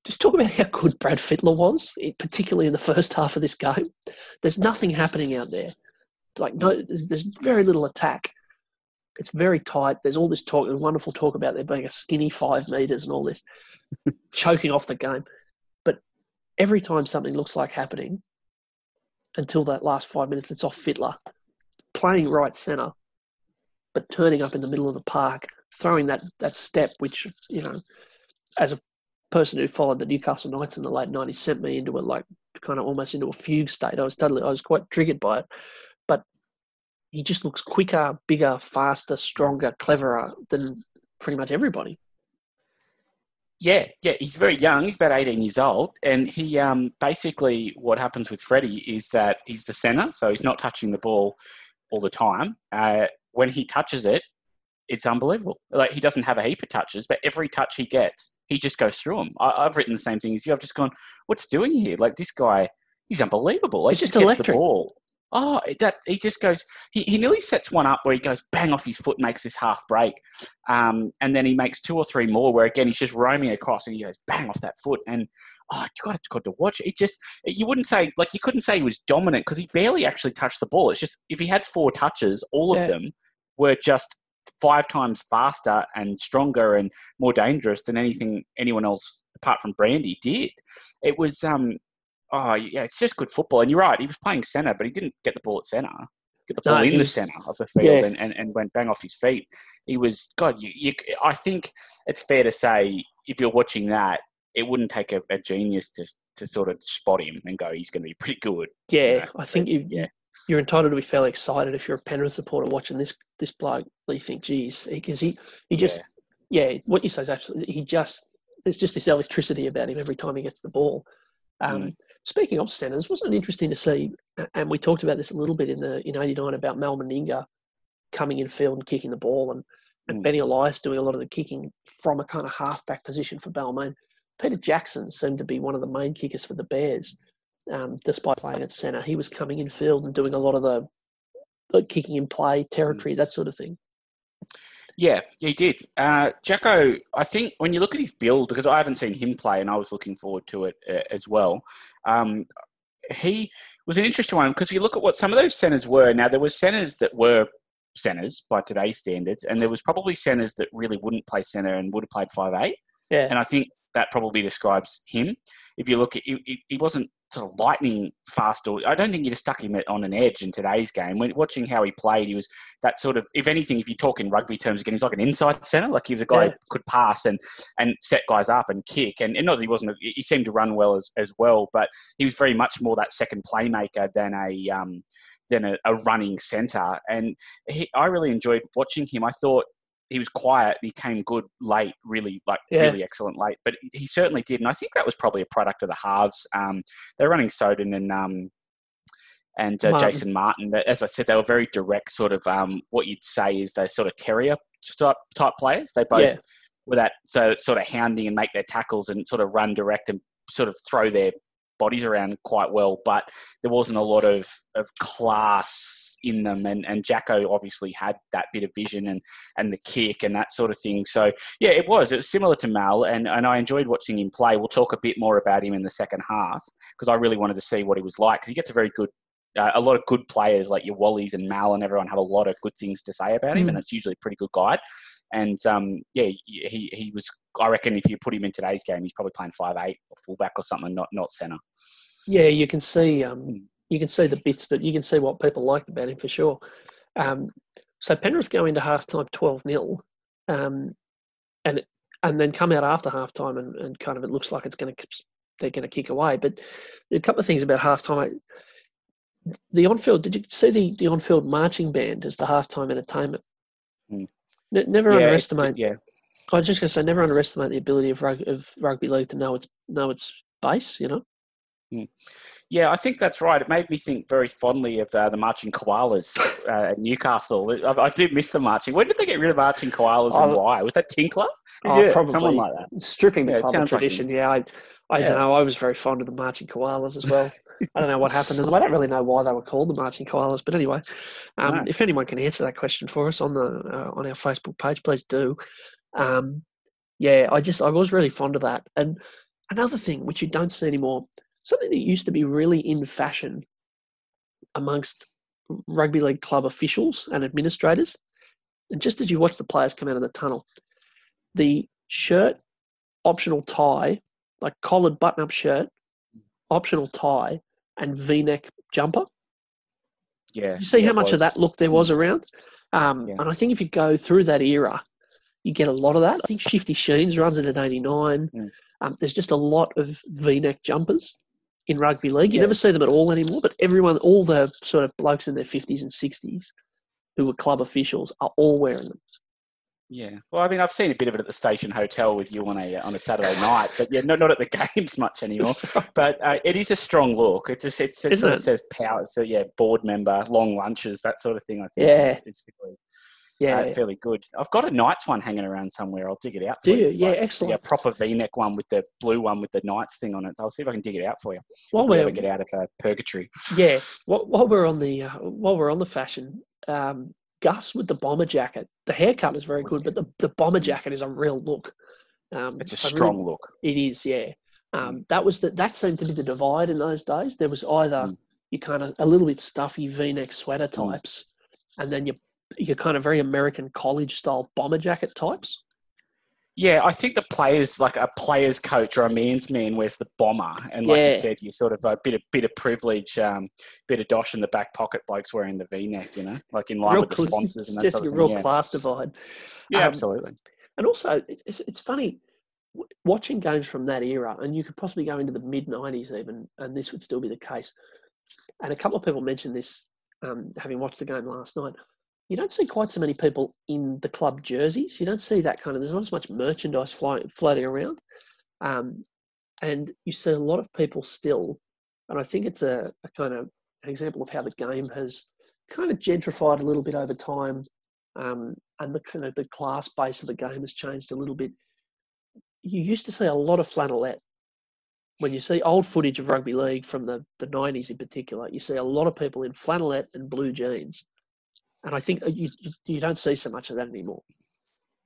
just talk about how good Brad Fittler was, particularly in the first half of this game. There's nothing happening out there. Like no, there's very little attack. It's very tight. There's all this talk, wonderful talk about there being a skinny five meters and all this, choking off the game. But every time something looks like happening, until that last five minutes, it's off Fittler, playing right centre, but turning up in the middle of the park, throwing that that step, which you know, as a person who followed the Newcastle Knights in the late '90s, sent me into a like kind of almost into a fugue state. I was totally, I was quite triggered by it But he just looks quicker, bigger, faster, stronger, cleverer than pretty much everybody. Yeah, yeah, he's very young. He's about 18 years old. And he um, basically, what happens with Freddie is that he's the centre, so he's not touching the ball all the time. Uh, when he touches it, it's unbelievable. Like he doesn't have a heap of touches, but every touch he gets, he just goes through them. I, have written the same thing as you. I've just gone, what's doing here? Like this guy, he's unbelievable. Like, he's just, just electric. the ball. Oh, that he just goes. He, he nearly sets one up where he goes bang off his foot, makes this half break, um, and then he makes two or three more where again he's just roaming across and he goes bang off that foot. And oh, you got to to watch it. Just you wouldn't say like you couldn't say he was dominant because he barely actually touched the ball. It's just if he had four touches, all of yeah. them were just five times faster and stronger and more dangerous than anything anyone else apart from Brandy did. It was um oh yeah, it's just good football. And you're right, he was playing centre, but he didn't get the ball at centre. Get the ball no, in the centre of the field yeah. and, and, and went bang off his feet. He was God. You, you, I think it's fair to say if you're watching that, it wouldn't take a, a genius to to sort of spot him and go, he's going to be pretty good. Yeah, you know? I think you, yeah. You're entitled to be fairly excited if you're a Penrith supporter watching this this bloke. You think, geez, because he, he just yeah. yeah, what you say is absolutely. He just there's just this electricity about him every time he gets the ball. Um, mm. Speaking of centres, wasn't it interesting to see? And we talked about this a little bit in the in '89 about Mal Meninga coming in field and kicking the ball, and and mm. Benny Elias doing a lot of the kicking from a kind of halfback position for Balmain. Peter Jackson seemed to be one of the main kickers for the Bears, um, despite playing at centre. He was coming in field and doing a lot of the, the kicking in play, territory, mm. that sort of thing. Yeah, he did. Uh, Jacko, I think when you look at his build, because I haven't seen him play and I was looking forward to it uh, as well, um, he was an interesting one because if you look at what some of those centres were. Now, there were centres that were centres by today's standards, and there was probably centres that really wouldn't play centre and would have played five eight. Yeah. And I think that probably describes him. If you look at, he, he wasn't sort of lightning fast. Or I don't think you'd have stuck him on an edge in today's game. When watching how he played, he was that sort of. If anything, if you talk in rugby terms again, he's like an inside centre. Like he was a guy yeah. who could pass and and set guys up and kick. And, and not that he wasn't. A, he seemed to run well as as well, but he was very much more that second playmaker than a. Um, than a, a running centre, and he, I really enjoyed watching him. I thought he was quiet. He came good late, really like yeah. really excellent late. But he certainly did, and I think that was probably a product of the halves. Um, they're running Soden and um, and uh, Martin. Jason Martin. But as I said, they were very direct, sort of um, what you'd say is they're sort of terrier type, type players. They both yeah. were that so sort of hounding and make their tackles and sort of run direct and sort of throw their bodies around quite well, but there wasn't a lot of, of class in them. And, and Jacko obviously had that bit of vision and, and the kick and that sort of thing. So, yeah, it was. It was similar to Mal, and, and I enjoyed watching him play. We'll talk a bit more about him in the second half because I really wanted to see what he was like because he gets a very good uh, a lot of good players like your Wallies and Mal and everyone have a lot of good things to say about him, mm. and it's usually a pretty good guide. And um, yeah, he, he was. I reckon if you put him in today's game, he's probably playing five eight or fullback or something, not not centre. Yeah, you can see um, hmm. You can see the bits that you can see what people liked about him for sure. Um, so Penrith go into halftime twelve 0 um, and and then come out after halftime and, and kind of it looks like it's going to they're going to kick away. But a couple of things about halftime. The on-field, did you see the, the on-field marching band as the halftime entertainment? Mm. never yeah, underestimate. Yeah. I was just going to say, never underestimate the ability of, rug, of rugby league to know its know its base. You know. Mm. Yeah, I think that's right. It made me think very fondly of uh, the marching koalas uh, at Newcastle. I, I, do miss the marching. When did they get rid of marching koalas and oh, why? Was that Tinkler? Oh, yeah, probably. Someone like that. Stripping the yeah, club tradition. Like yeah, I, I yeah. don't know. I was very fond of the marching koalas as well. I don't know what happened to them. I don't really know why they were called the marching koalas. But anyway, um, no. if anyone can answer that question for us on the uh, on our Facebook page, please do. Um, yeah, I just I was really fond of that, and another thing which you don't see anymore, something that used to be really in fashion amongst rugby league club officials and administrators. And just as you watch the players come out of the tunnel, the shirt, optional tie, like collared button up shirt, optional tie, and v neck jumper. Yeah. You see how much of that look there was around? Um, Yeah. And I think if you go through that era, you get a lot of that. I think Shifty Sheens runs it at 89. Mm. Um, there's just a lot of v neck jumpers in rugby league. You Yeah. never see them at all anymore, but everyone, all the sort of blokes in their 50s and 60s who were club officials are all wearing them. Yeah. Well, I mean, I've seen a bit of it at the station hotel with you on a on a Saturday night, but yeah, no, not at the games much anymore. But uh, it is a strong look. It just it's, it sort of it? says power. So yeah, board member, long lunches, that sort of thing. I think Yeah. is, is fairly, yeah. uh, fairly good. I've got a Knights one hanging around somewhere. I'll dig it out. Do for you? if Yeah, like, excellent. Yeah, proper V-neck one with the blue one with the Knights thing on it. I'll see if I can dig it out for you. while we ever get out of uh, purgatory. yeah, while, while we're on the uh, while we're on the fashion, um, Gus with the bomber jacket. The haircut is very good, but the, the bomber jacket is a real look. Um, It's a I really- strong look. It is, yeah. Um, that was the, that seemed to be the divide in those days. There was either Mm. you kind of a little bit stuffy V-neck sweater Mm. types, and then you you're kind of very American college style bomber jacket types. Yeah, I think the players, like a player's coach or a man's man, wears the bomber, and like you said, you sort of a bit of bit of privilege, um, bit of dosh in the back pocket. Blokes wearing the V-neck, you know, like in line real with the sponsors and that just sort a of real thing. Yeah, class divide. yeah um, absolutely. And also, it's, it's funny watching games from that era, and you could possibly go into the mid 90s even, and this would still be the case. And a couple of people mentioned this, um, having watched the game last night. You don't see quite so many people in the club jerseys. You don't see that kind of, there's not as much merchandise fly, floating around. Um, and you see a lot of people still, and I think it's a, a kind of an example of how the game has kind of gentrified a little bit over time um, and the kind of the class base of the game has changed a little bit. You used to see a lot of flannelette. When you see old footage of rugby league from the, the 90s in particular, you see a lot of people in flannelette and blue jeans. And I think uh, you, you, you don't see so much of that anymore.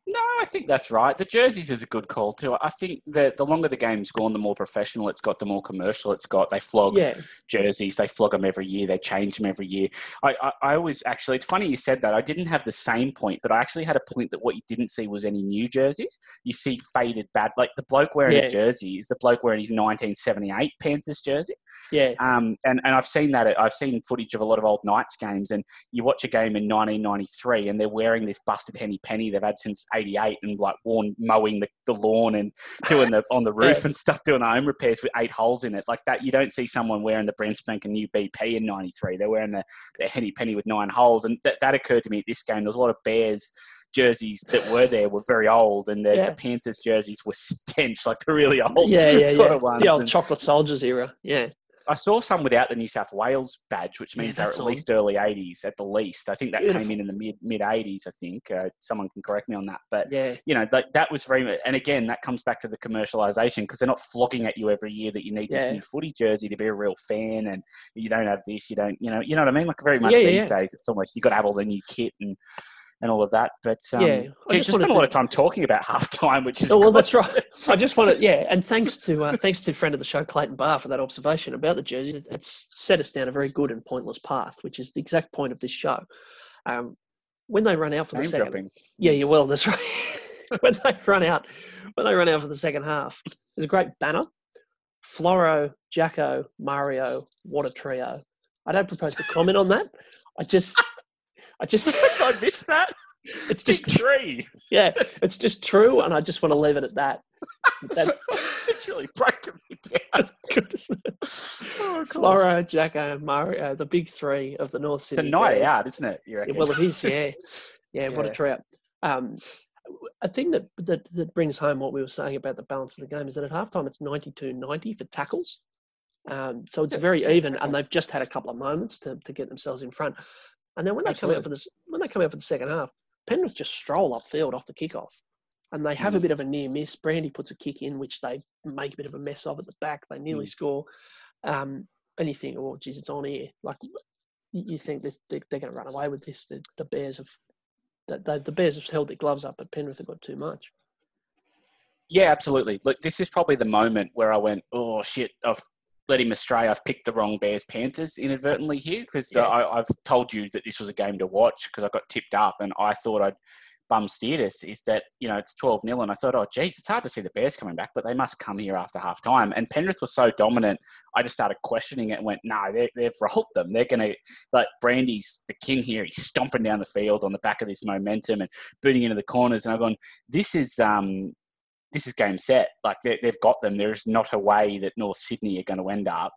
No, I think that's right. The jerseys is a good call too. I think that the longer the game's gone, the more professional it's got, the more commercial it's got. They flog Yeah, jerseys. They flog them every year. They change them every year. I, I, I was actually, it's funny you said that. I didn't have the same point, but I actually had a point that what you didn't see was any new jerseys. You see faded bad, like the bloke wearing Yeah. a jersey is the bloke wearing his 1978 Panthers jersey. yeah, Um, and, and I've seen that. I've seen footage of a lot of old Knights games, and you watch a game in 1993, and they're wearing this busted Henny Penny they've had since '88, and like worn mowing the, the lawn and doing the on the roof Yeah. and stuff, doing the home repairs with eight holes in it. Like that, you don't see someone wearing the brand spanking new BP in '93. They're wearing the, the Henny Penny with nine holes, and that, that occurred to me at this game. There was a lot of Bears jerseys that were there were very old, and the, Yeah. the Panthers jerseys were stench, like the really old yeah, yeah, yeah. The old and- chocolate soldiers era. Yeah, I saw some without the New South Wales badge, which Yeah, means they're at on. least early '80s at the least. I think that Beautiful. came in in the mid mid '80s. I think uh, someone can correct me on that, but yeah, you know that that was very. And again, that comes back to the commercialization because they're not flogging at you every year that you need Yeah. this new footy jersey to be a real fan, and you don't have this, you don't, you know, you know what I mean. Like very much Yeah, yeah, these yeah. days, it's almost you got to have all the new kit and. And all of that, but um, Yeah, I just just spent a lot to- of time talking about half time, which is Oh, well, that's right. I just wanted, yeah, and thanks to uh, thanks to friend of the show Clayton Barr for that observation about the jersey. It- It's set us down a very good and pointless path, which is the exact point of this show. Um, when they run out for the second, dropping. yeah, you will. That's right. when they run out, when they run out for the second half, there's a great banner: Floro, Jacko, Mario. What a trio! I don't propose to comment on that. I just, I just, I missed that. it's Just just, tree. yeah, it's just true, and I just want to leave it at that. That- it's really broken me down. Goodness. Oh. Floro, Jacko, Mario, the big three of the North It's a night out, isn't it? You Yeah, well, it is. Yeah, yeah. What a Yeah. trio. Um, a thing that, that that brings home what we were saying about the balance of the game is that at halftime it's 92-90 for tackles. Um, so it's Yeah, very even, and they've just had a couple of moments to, to get themselves in front. And then when they come out for this, when they come out for the second half, Penrith just stroll upfield off the kickoff, and they have a Mm. bit of a near miss. Brandy puts a kick in, which they make a bit of a mess of at the back. They nearly Mm. score. Um, and you think, oh, geez, it's on here. Like you think this, they, they're going to run away with this. The, the Bears have, the, the, the Bears have held their gloves up, but Penrith have got too much. Yeah, absolutely. Look, this is probably the moment where I went, oh shit, I've let him astray. I've picked the wrong Bears Panthers inadvertently here because Yeah. I I've told you that this was a game to watch because I got tipped up and I thought I'd bum steered us. Is that you know it's twelve 0 and I thought, oh geez, it's hard to see the Bears coming back, but they must come here after half time. And Penrith was so dominant, I just started questioning it and went, no, they they've rolled them. They're gonna like Brandy's the king here. He's stomping down the field on the back of this momentum and booting into the corners. And I've gone, this is um this is game set. Like they, they've got them. There's not a way that North Sydney are going to end up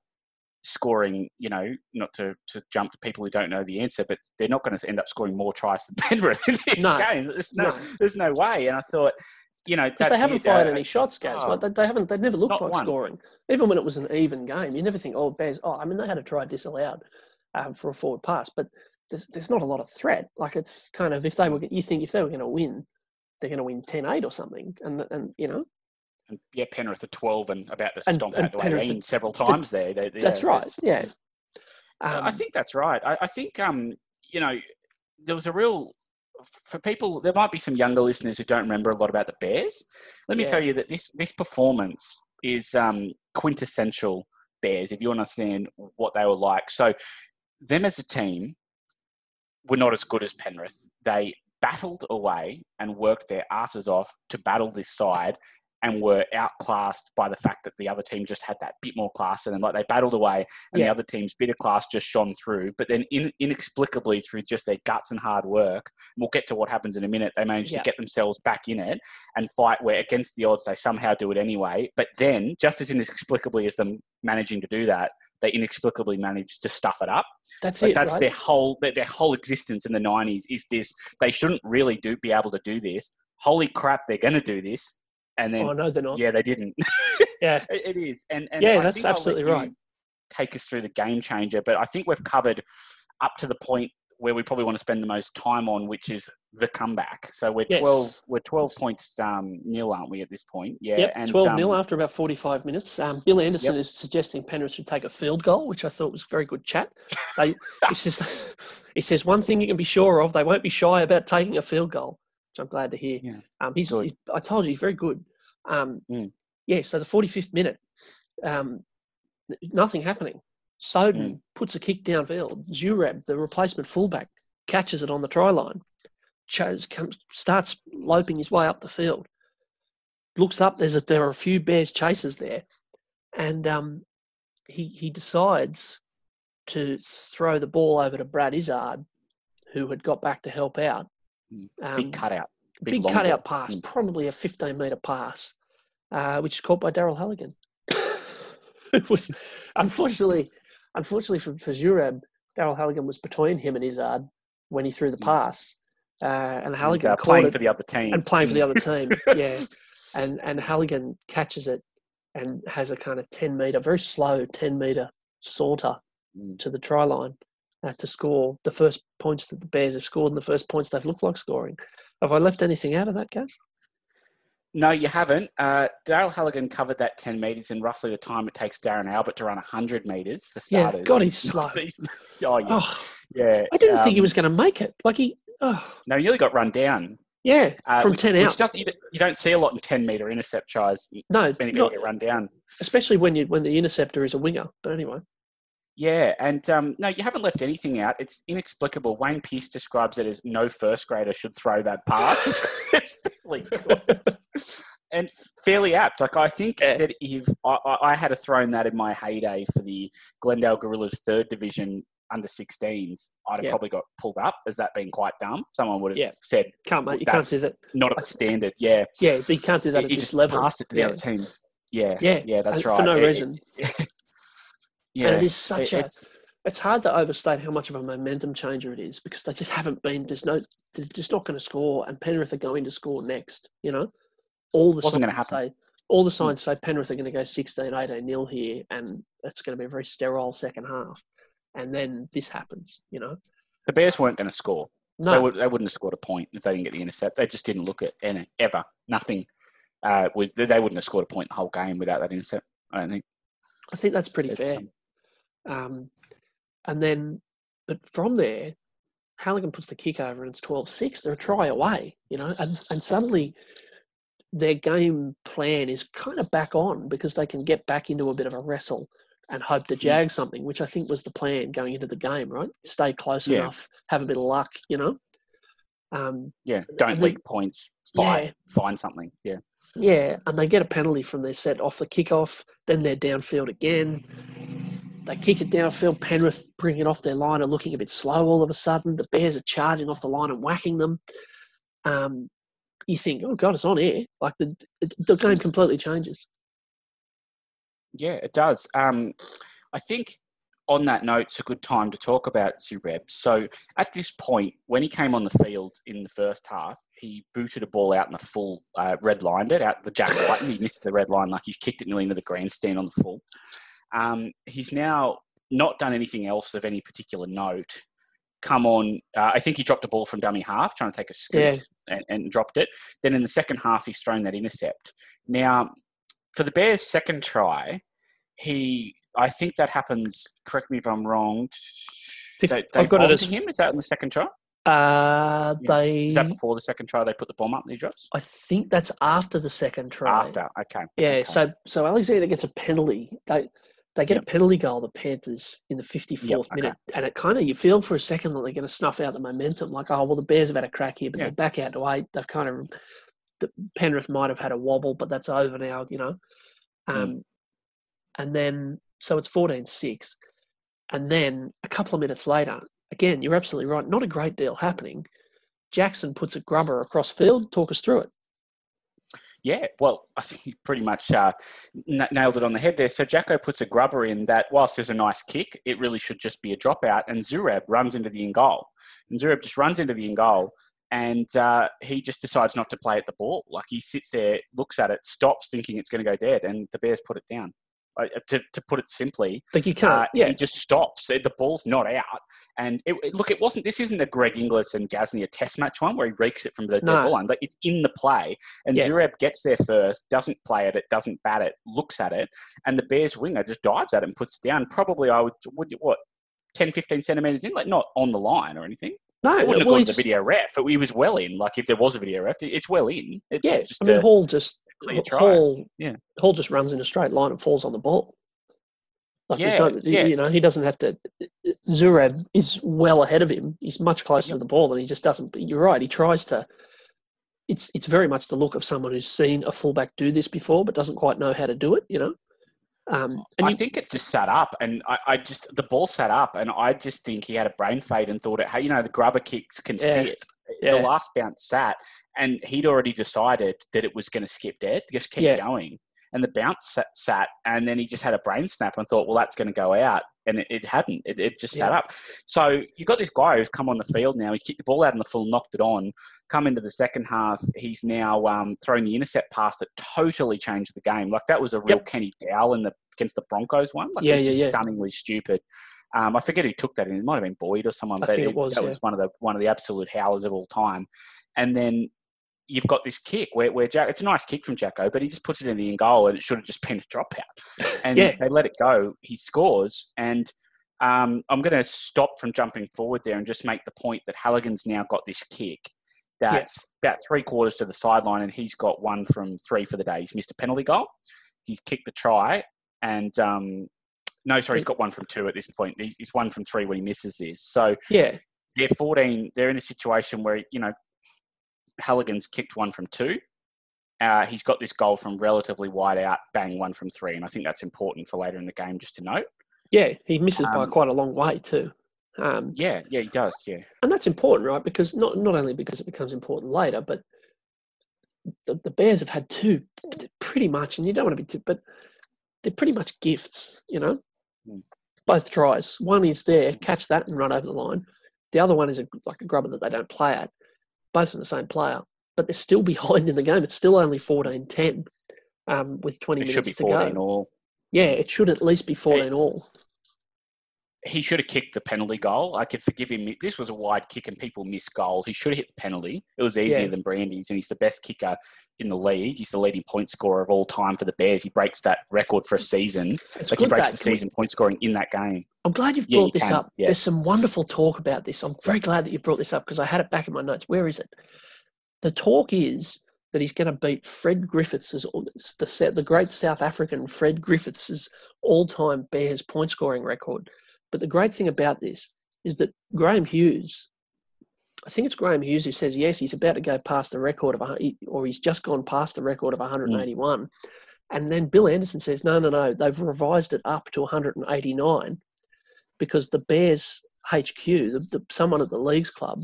scoring. You know, not to, to jump to people who don't know the answer, but they're not going to end up scoring more tries than Penrith in this No. game. There's no, No. there's no way. And I thought, you know, they haven't it. fired Uh, any shots, guys. oh. like they, they haven't. They never looked like one. scoring. Even when it was an even game, you never think, "Oh, Bears." Oh, I mean, they had to try disallowed um, for a forward pass, but there's there's not a lot of threat. Like it's kind of if they were, you think if they were going to win, they're going to win 10-8 or something, and and you know And yeah, Penrith are 12 and about to stomp and out Penrith 18 are- several times there. They- that's right. Yeah, um, I think that's right. I, I think um, you know there was a real for people. There might be some younger listeners who don't remember a lot about the Bears. Let me Yeah. tell you that this this performance is um, quintessential Bears. If you understand what they were like, so them as a team were not as good as Penrith. They battled away and worked their asses off to battle this side and were outclassed by the fact that the other team just had that bit more class and then like they battled away and Yeah. the other team's bit of class just shone through but then in, inexplicably through just their guts and hard work we'll get to what happens in a minute they managed Yeah. to get themselves back in it and fight where against the odds they somehow do it anyway but then just as inexplicably as them managing to do that they inexplicably managed to stuff it up that's like it. that's right? their whole their, their whole existence in the 90s is this they shouldn't really do be able to do this holy crap they're going to do this and then oh no, they're not. yeah they didn't Yeah, it, it is and, and Yeah, I that's think I'll let absolutely right. take us through the game changer but i think we've covered up to the point where we probably want to spend the most time on which is the comeback so we're Yes. 12 we're 12 points um, nil aren't we at this point yeah Yep, and 12 0 um, after about 45 minutes. Um, Bill Anderson Yep. is suggesting Penrith should take a field goal, which I thought was very good chat. They, he, says, he says, one thing you can be sure of, they won't be shy about taking a field goal, which I'm glad to hear. Yeah, Um, he's, I told you, he's very good. Um, Mm. Yeah, so the 45th minute, um, nothing happening. Soden Mm. puts a kick downfield. Zureb, the replacement fullback, catches it on the try line. Chose, comes, starts loping his way up the field. Looks up. There's a there are a few Bears chasers there, and um, he he decides to throw the ball over to Brad Izzard, who had got back to help out. Mm. Um, big cutout big, long cutout ball. pass, Mm. probably a 15 metre pass, uh, which is caught by Daryl Halligan. it was unfortunately, unfortunately for, for Zurab, Daryl Halligan was between him and Izzard when he threw the pass, uh, and and, Halligan uh, caught playing it for the other team and playing for the other team. Yeah, and and Halligan catches it and has a kind of 10 metre, very slow 10 metre saunter Mm. to the try line uh, to score the first points that the Bears have scored and the first points they've looked like scoring. Have I left anything out of that, Gaz? No, you haven't. Uh, Daryl Halligan covered that 10 metres in roughly the time it takes Darren Albert to run 100 metres for starters. Yeah. God, he's slow. he's- oh, yeah. Oh, yeah. I didn't think he um, was going to make it. Like he, oh, No, he nearly got run down. yeah, Uh, from which, 10 which out. does, you, don't- you don't see a lot in 10 metre intercept tries. no, Many people get run down. especially when you when the interceptor is a winger. But anyway, Yeah, and um, no, you haven't left anything out. It's inexplicable. Wayne Pearce describes it as no first grader should throw that pass. it's really good. and fairly apt. Like I think Yeah. that if I, I I had a thrown that in my heyday for the Glendale Gorillas third division under 16s, I'd have Yeah. probably got pulled up as that being quite dumb. Someone would have Yeah. said can't mate, you can't do that. not at the standard. Yeah, Yeah, but you can't do that you at you this just level. passed it to the yeah. other team. Yeah, Yeah, yeah, that's and right. for no It- it- reason. yeah, And it is such a. it's It's hard to overstate how much of a momentum changer it is because they just haven't been. There's no. They're just not going to score, and Penrith are going to score next. You know, all the Wasn't gonna signs happen. say. All the hmm. signs say Penrith are going to go 16, 18 nil here, and it's going to be a very sterile second half. And then this happens. You know, the Bears weren't going to score. They, no, would, they wouldn't have scored a point if they didn't get the intercept. They just didn't look at any ever. Nothing uh, was. They wouldn't have scored a point the whole game without that intercept. I don't think. I think that's pretty It's, fair. um, Um, and then, but from there, Halligan puts the kick over and it's 12 6. They're a try away, you know, and, and suddenly their game plan is kind of back on because they can get back into a bit of a wrestle and hope to Hmm. jag something, which I think was the plan going into the game, right? Stay close Yeah. enough, have a bit of luck, you know. Um, Yeah, don't leak points. Fight, Yeah. find something. Yeah, yeah, and they get a penalty from their set off the kickoff. Then they're downfield again. They kick it downfield. Penrith bring it off their line and looking a bit slow all of a sudden. The Bears are charging off the line and whacking them. Um, you think, oh god, it's on air. Like the the game completely changes. Yeah, it does. Um, I think on that note, it's a good time to talk about Zureb. So at this point, when he came on the field in the first half, he booted a ball out in the full, uh, red lined it out the jack button. He missed the red line, like he's kicked it nearly into the grandstand on the full. Um, he's now not done anything else of any particular note. Come on, uh, I think he dropped a ball from dummy half, trying to take a scoot Yeah. and, and dropped it. Then in the second half, he's thrown that intercept. Now, for the Bears' second try, he, I think that happens. Correct me if I'm wrong. They, they I've got it as- him. Is that in the second try? Uh, Yeah. they. Is that before the second try? They put the bomb up and he drops. I think that's after the second try. After, okay. Yeah, okay. so so Alexander gets a penalty. They they get a penalty goal, the Panthers, in the fifty fourth okay. minute, and it kind of you feel for a second that they're going to snuff out the momentum. Like, oh well, the Bears have had a crack here, but Yeah. they're back out to eight. They've kind of the Penrith might have had a wobble, but that's over now, you know. Mm. Um, and then so it's 14-6. and then a couple of minutes later, again, you're absolutely right. Not a great deal happening. Jackson puts a grubber across field. Talk us through it. Yeah, well, I think you pretty much uh, n- nailed it on the head there. So Jacko puts a grubber in that, whilst there's a nice kick, it really should just be a dropout. And Zurab runs into the in goal. And Zurab just runs into the in goal and uh, he just decides not to play at the ball. Like he sits there, looks at it, stops thinking it's going to go dead, and the Bears put it down. Uh, to, to put it simply, Like you can't. uh, yeah, he just stops. The ball's not out. And it, it- look, it wasn't. This isn't a Greg Inglis and Gasnier test match one where he reeks it from the dead No. line. Like it's in the play, and Yeah. Zureb gets there first, doesn't play at it, doesn't bat it, looks at it, and the Bears winger just dives at it and puts it down. Probably, I would, would what 10, 15 centimeters in, like not on the line or anything. No, It wouldn't have gone he to the video ref. It, he was well in. Like if there was a video ref, it's well in. It's Yeah, just I mean a Hall just clear try. Hall, Yeah. Hall just runs in a straight line and falls on the ball. Like he's Yeah, not, yeah. you know, he doesn't have to. Zurab is well ahead of him. He's much closer Yep. to the ball, and he just doesn't. You're right. He tries to. It's it's very much the look of someone who's seen a fullback do this before, but doesn't quite know how to do it. You know. Um, and I you, think it just sat up, and I, I just the ball sat up, and I just think he had a brain fade and thought it. Hey, you know, the grubber kicks can Yeah. sit. Yeah. The last bounce sat, and he'd already decided that it was going to skip dead. Just keep Yeah. going, and the bounce sat, sat, and then he just had a brain snap and thought, well, that's going to go out, and it, it hadn't. It, it just sat Yeah. up. So you've got this guy who's come on the field now. He's kicked the ball out in the full, knocked it on. Come into the second half, he's now um, thrown the intercept pass that totally changed the game. Like that was a real Yep. Kenny Dowell in the against the Broncos one. Like Yeah, it was yeah, just yeah. stunningly stupid. Um, I forget who took that in. It might have been Boyd or someone, I but think it was, that yeah. was one of the one of the absolute howlers of all time. And then you've got this kick where, where Jack, it's a nice kick from Jacko, but he just puts it in the in goal and it should have just been a dropout. And Yeah. they let it go. He scores. And um, I'm going to stop from jumping forward there and just make the point that Halligan's now got this kick that's about three quarters to the sideline and he's got one from three for the day. He's missed a penalty goal. He's kicked the try and um, no, sorry, he's got one from two at this point. He's he's one from three when he misses this. So yeah, they're 14. They're in a situation where, you know, Halligan's kicked one from two. Uh, he's got this goal from relatively wide out, bang, one from three. And I think that's important for later in the game just to note. yeah, he misses by Um, quite a long way too. Um, Yeah, yeah, he does. Yeah. and that's important, right? Because not not only because it becomes important later, but the, the Bears have had two pretty much, and you don't want to be too, but they're pretty much gifts, you know. Mm. Both tries. One is there, catch that and run over the line. The other one is a, like a grubber that they don't play at. Both from the same player, but they're still behind in the game. It's still only 14-10 um, with 20 It minutes should be to 14 go. all. Yeah, it should at least be 14 all. He should have kicked the penalty goal. I could forgive him. This was a wide kick and people miss goals. He should have hit the penalty. It was easier Yeah. than Brandy's, and he's the best kicker in the league. He's the leading point scorer of all time for the Bears. He breaks that record for a season. It's Like he breaks that- the season point scoring in that game. I'm glad you've Yeah, brought you this can, up. yeah. There's some wonderful talk about this. I'm very glad that you brought this up because I had it back in my notes. Where is it? The talk is that he's going to beat Fred Griffiths, the, the great South African Fred Griffiths' all-time Bears point scoring record. But the great thing about this is that Graeme Hughes, I think it's Graeme Hughes who says yes, he's about to go past the record of, or he's just gone past the record of 181. Mm. And then Bill Anderson says, no, no, no, they've revised it up to 189 because the Bears HQ, the, the, someone at the leagues club,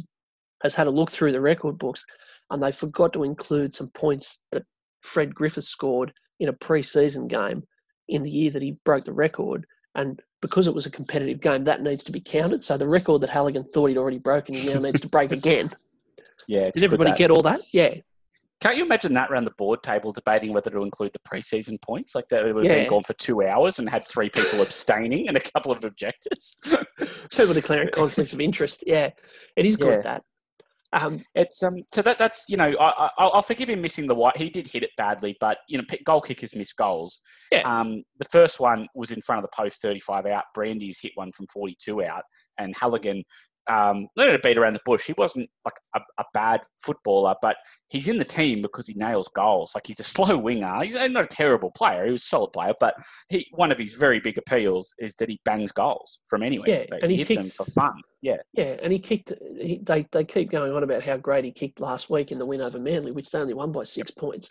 has had a look through the record books and they forgot to include some points that Fred Griffith scored in a pre-season game in the year that he broke the record. And because it was a competitive game, that needs to be counted. So the record that Halligan thought he'd already broken, he now needs to break again. Yeah. Did everybody get all that? Yeah. Can't you imagine that around the board table debating whether to include the preseason points? Like that would have yeah. been gone for two hours and had three people abstaining and a couple of objectors. people declaring conflicts of interest. Yeah, it is good yeah. that. Um, it's um so that that's you know I, I will forgive him missing the white. He did hit it badly, but you know goal kickers miss goals. Yeah. Um, the first one was in front of the post, thirty five out. Brandy's hit one from forty two out, and Halligan um, let it beat around the bush. He wasn't like a, a, bad footballer, but he's in the team because he nails goals. Like he's a slow winger. He's not a terrible player. He was a solid player, but he one of his very big appeals is that he bangs goals from anywhere. Yeah, and he, hits kicked, them for fun. Yeah, yeah, and he kicked. He, they they keep going on about how great he kicked last week in the win over Manly, which they only won by six points.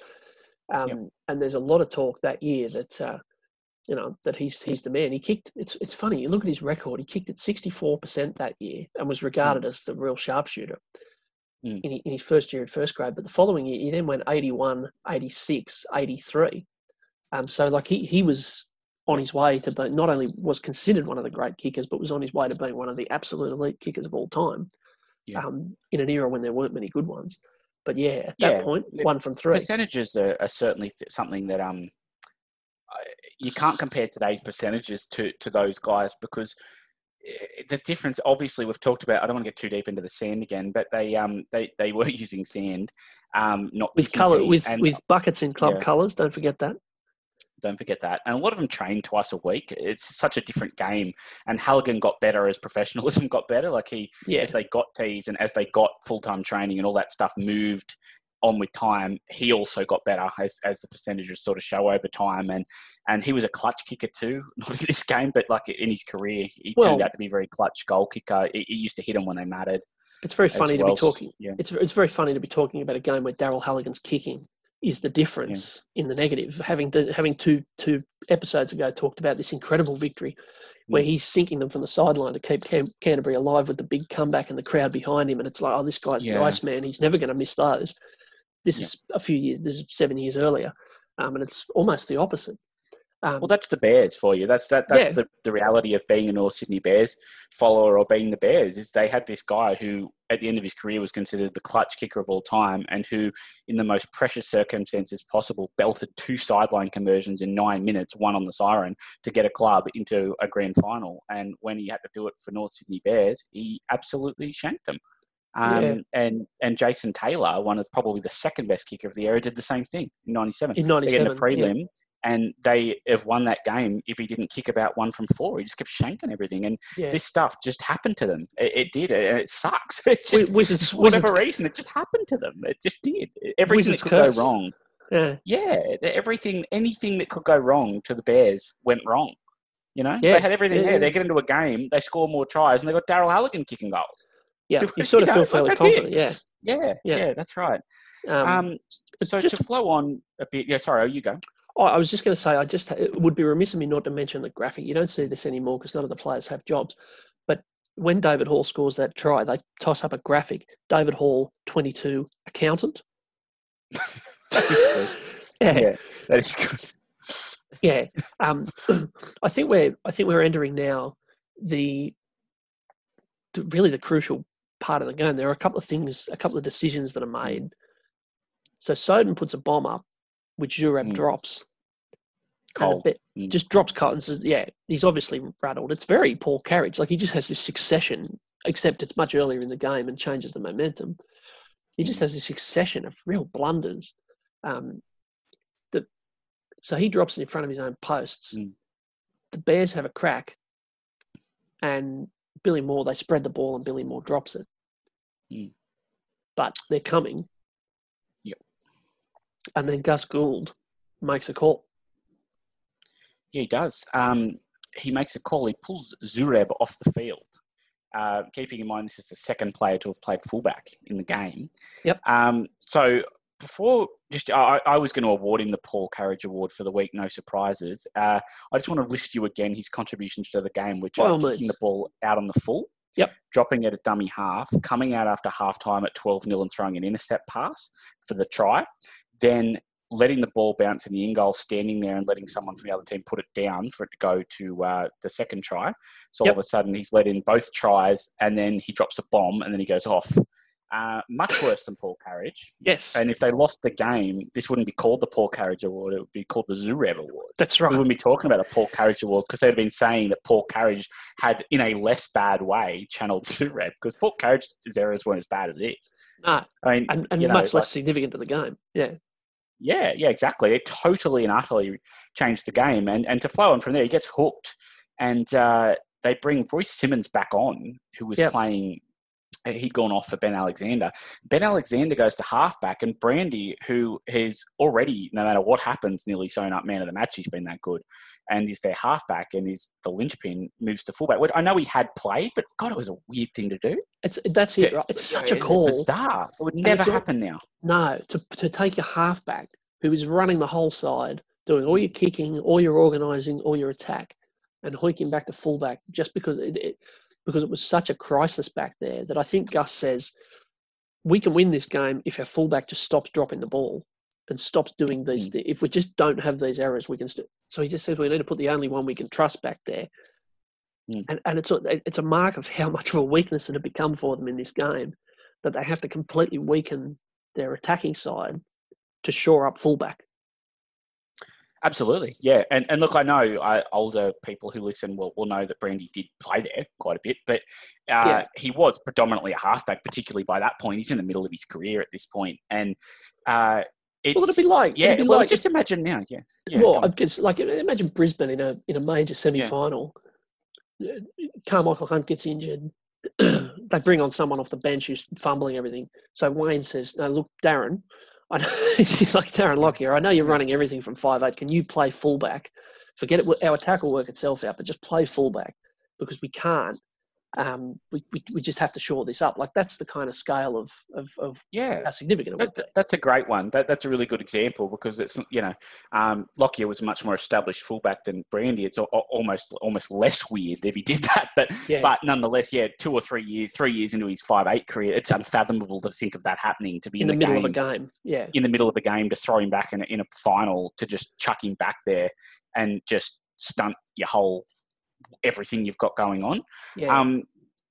Um, yep. And there's a lot of talk that year that. Uh, you know that he's he's the man. He kicked. It's it's funny. You look at his record. He kicked at sixty four percent that year and was regarded mm. as the real sharpshooter mm. in, in his first year in first grade. But the following year, he then went 81, 86, 83. Um, so like he he was on his way to being not only was considered one of the great kickers, but was on his way to being one of the absolute elite kickers of all time. Yeah. Um, in an era when there weren't many good ones. But yeah, at that yeah, point, one from three. Percentages are, are certainly something that um you can't compare today's percentages to to those guys because eh, the difference obviously we've talked about i don't want to get too deep into the sand again but they um they, they were using sand um not with color with and, with buckets in club yeah. colors don't forget that don't forget that. And a lot of them train twice a week. It's such a different game. And Halligan got better as professionalism got better. Like he, yeah. as they got tees and as they got full time training and all that stuff moved on with time, he also got better as, as the percentages sort of show over time. And and he was a clutch kicker too, not in this game, but like in his career, he well, turned out to be a very clutch goal kicker. He, he used to hit them when they mattered. It's very funny well. to be talking. Yeah. It's it's very funny to be talking about a game where Daryl Halligan's kicking is the difference yeah. in the negative. Having to, having two two episodes ago talked about this incredible victory where he's sinking them from the sideline to keep Cam- Canterbury alive with the big comeback and the crowd behind him. And it's like, oh, this guy's yeah. the man. He's never going to miss those. This is a few years. This is seven years earlier, um, and it's almost the opposite. Um, well, that's the Bears for you. That's that. That's yeah. the, the reality of being a North Sydney Bears follower or being the Bears. Is they had this guy who, at the end of his career, was considered the clutch kicker of all time, and who, in the most precious circumstances possible, belted two sideline conversions in nine minutes, one on the siren, to get a club into a grand final. And when he had to do it for North Sydney Bears, he absolutely shanked them. Um, yeah. And and Jason Taylor, one of probably the second best kicker of the era, did the same thing in '97. In '97, in the prelim, yeah. and they have won that game if he didn't kick about one from four. He just kept shanking everything, and yeah. this stuff just happened to them. It, it did, and it sucks. It just, Wizards, for whatever Wizards, reason, it just happened to them. It just did. Everything Wizards that could curse. go wrong. Yeah, yeah. Everything, anything that could go wrong to the Bears went wrong. You know, yeah. they had everything there. They get into a game, they score more tries, and they got Daryl Halligan kicking goals. Yeah, you sort of feel fairly confident. Yeah. yeah. yeah, yeah, that's right. Um, um, so just, to flow on a bit, yeah. Sorry, oh, you go. Oh, I was just going to say, I just it would be remiss of me not to mention the graphic. You don't see this anymore because none of the players have jobs. But when David Hall scores that try, they toss up a graphic. David Hall, twenty-two, accountant. yeah. yeah, that is good. yeah, um, I think we're I think we're entering now the, the really the crucial part of the game. There are a couple of things, a couple of decisions that are mm. made. So Soden puts a bomb up, which Zurab mm. drops. Cole. Bit, mm. Just drops cut and says, yeah, he's obviously rattled. It's very Paul Carige. Like he just has this succession, except it's much earlier in the game and changes the momentum. He just mm. has a succession of real blunders. Um, that, so he drops it in front of his own posts. Mm. The Bears have a crack, and Billy Moore, they spread the ball and Billy Moore drops it. Mm. But they're coming. Yep. and then Gus Gould makes a call. Yeah, he does. Um, he makes a call. He pulls Zureb off the field. Uh, keeping in mind this is the second player to have played fullback in the game. Yep. Um, so before, just I, I, was going to award him the Paul Carige Award for the week. No surprises. Uh, I just want to list you again his contributions to the game, which are kicking the ball out on the full. Yep. Dropping it at a dummy half, coming out after half time at 12 0 and throwing an intercept pass for the try. Then letting the ball bounce in the in goal, standing there and letting someone from the other team put it down for it to go to uh, the second try. So yep. all of a sudden he's let in both tries and then he drops a bomb and then he goes off. Uh, much worse than Paul Carige. Yes. And if they lost the game, this wouldn't be called the Paul Carige Award. It would be called the Zureb Award. That's right. We wouldn't be talking about a Paul Carige Award because they'd been saying that Paul Carige had, in a less bad way, channeled Zureb because Paul Carige's errors weren't as bad as his. No. I mean, and, and much know, less like, significant to the game. Yeah. Yeah, yeah, exactly. It totally and utterly changed the game. And, and to flow on from there, he gets hooked. And uh, they bring Bruce Simmons back on, who was yep. playing Uh, he'd gone off for Ben Alexander. Ben Alexander goes to halfback, and Brandy, who has already, no matter what happens, nearly sewn up man of the match, he's been that good, and is their halfback and is the linchpin, moves to fullback. I know he had played, but God, it was a weird thing to do. It's that's it. Right? It's such a call. Bizarre. It would never happen now. No, to to take your halfback who is running the whole side, doing all your kicking, all your organising, all your attack, and hoiking back to fullback just because it, it because it was such a crisis back there that I think Gus says we can win this game if our fullback just stops dropping the ball and stops doing these. Mm. If we just don't have these errors, we can. St- so he just says we need to put the only one we can trust back there. Mm. And, and it's a, it's a mark of how much of a weakness it had become for them in this game that they have to completely weaken their attacking side to shore up fullback. Absolutely, yeah, and and look, I know I, older people who listen will, will know that Brandy did play there quite a bit, but uh, yeah. he was predominantly a halfback, particularly by that point. He's in the middle of his career at this point, and uh, it's, what would it be like? Yeah, be well, like, just imagine now. Yeah, yeah well, it's like imagine Brisbane in a in a major semi final. Yeah. Karmichael Hunt gets injured. they bring on someone off the bench who's fumbling everything. So Wayne says, "No, look, Darren, I know he's like Darren Lockyer. I know you're running everything from five eight. Can you play fullback? Forget it. Our tackle work itself out, but just play fullback because we can't um, we, we, we just have to shore this up. Like that's the kind of scale of of, of yeah, how significant that, That's a great one. That, that's a really good example because it's you know um, Lockyer was a much more established fullback than Brandy. It's a, almost almost less weird if he did that, but yeah. but nonetheless, yeah, two or three years, three years into his five eight career, it's unfathomable to think of that happening. To be in, in the, the, middle game, of a game, yeah, in the middle of a game to throw him back in a, in a final to just chuck him back there and just stunt your whole everything you've got going on. Yeah. Um,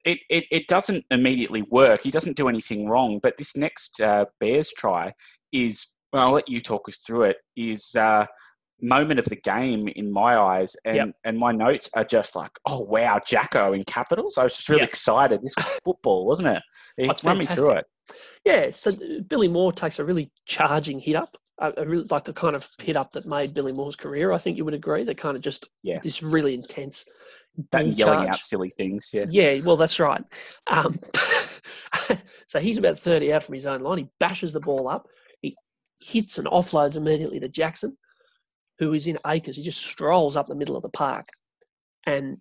it, it, it doesn't immediately work. He doesn't do anything wrong. But this next uh, Bears try is, well, I'll let you talk us through it, is uh, moment of the game in my eyes. And, yep. and my notes are just like, oh, wow, Jacko in capitals. I was just really yep. excited. This was football, wasn't it? He, run me through it. Yeah, so Billy Moore takes a really charging hit up. I, really like the kind of hit up that made Billy Moore's career. I think you would agree. That kind of just yeah. this really intense and yelling charge. out silly things. Yeah. Yeah. Well, that's right. Um, so he's about 30 out from his own line. He bashes the ball up. He hits and offloads immediately to Jackson, who is in acres. He just strolls up the middle of the park. And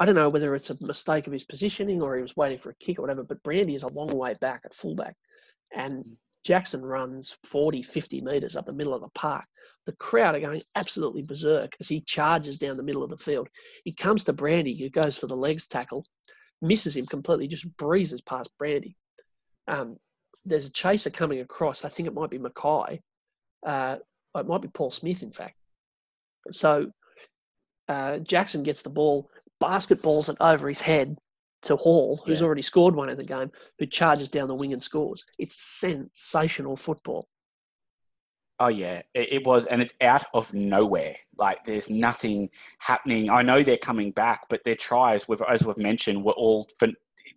I don't know whether it's a mistake of his positioning or he was waiting for a kick or whatever, but Brandy is a long way back at fullback. And Jackson runs 40, 50 metres up the middle of the park. The crowd are going absolutely berserk as he charges down the middle of the field. He comes to Brandy, who goes for the legs tackle, misses him completely, just breezes past Brandy. Um, there's a chaser coming across. I think it might be Mackay. Uh, it might be Paul Smith, in fact. So uh, Jackson gets the ball, basketballs it over his head to Hall, who's yeah. already scored one in the game, who charges down the wing and scores. It's sensational football. Oh yeah, it, it, was, and it's out of nowhere. Like there's nothing happening. I know they're coming back, but their tries, as we've mentioned, were all for,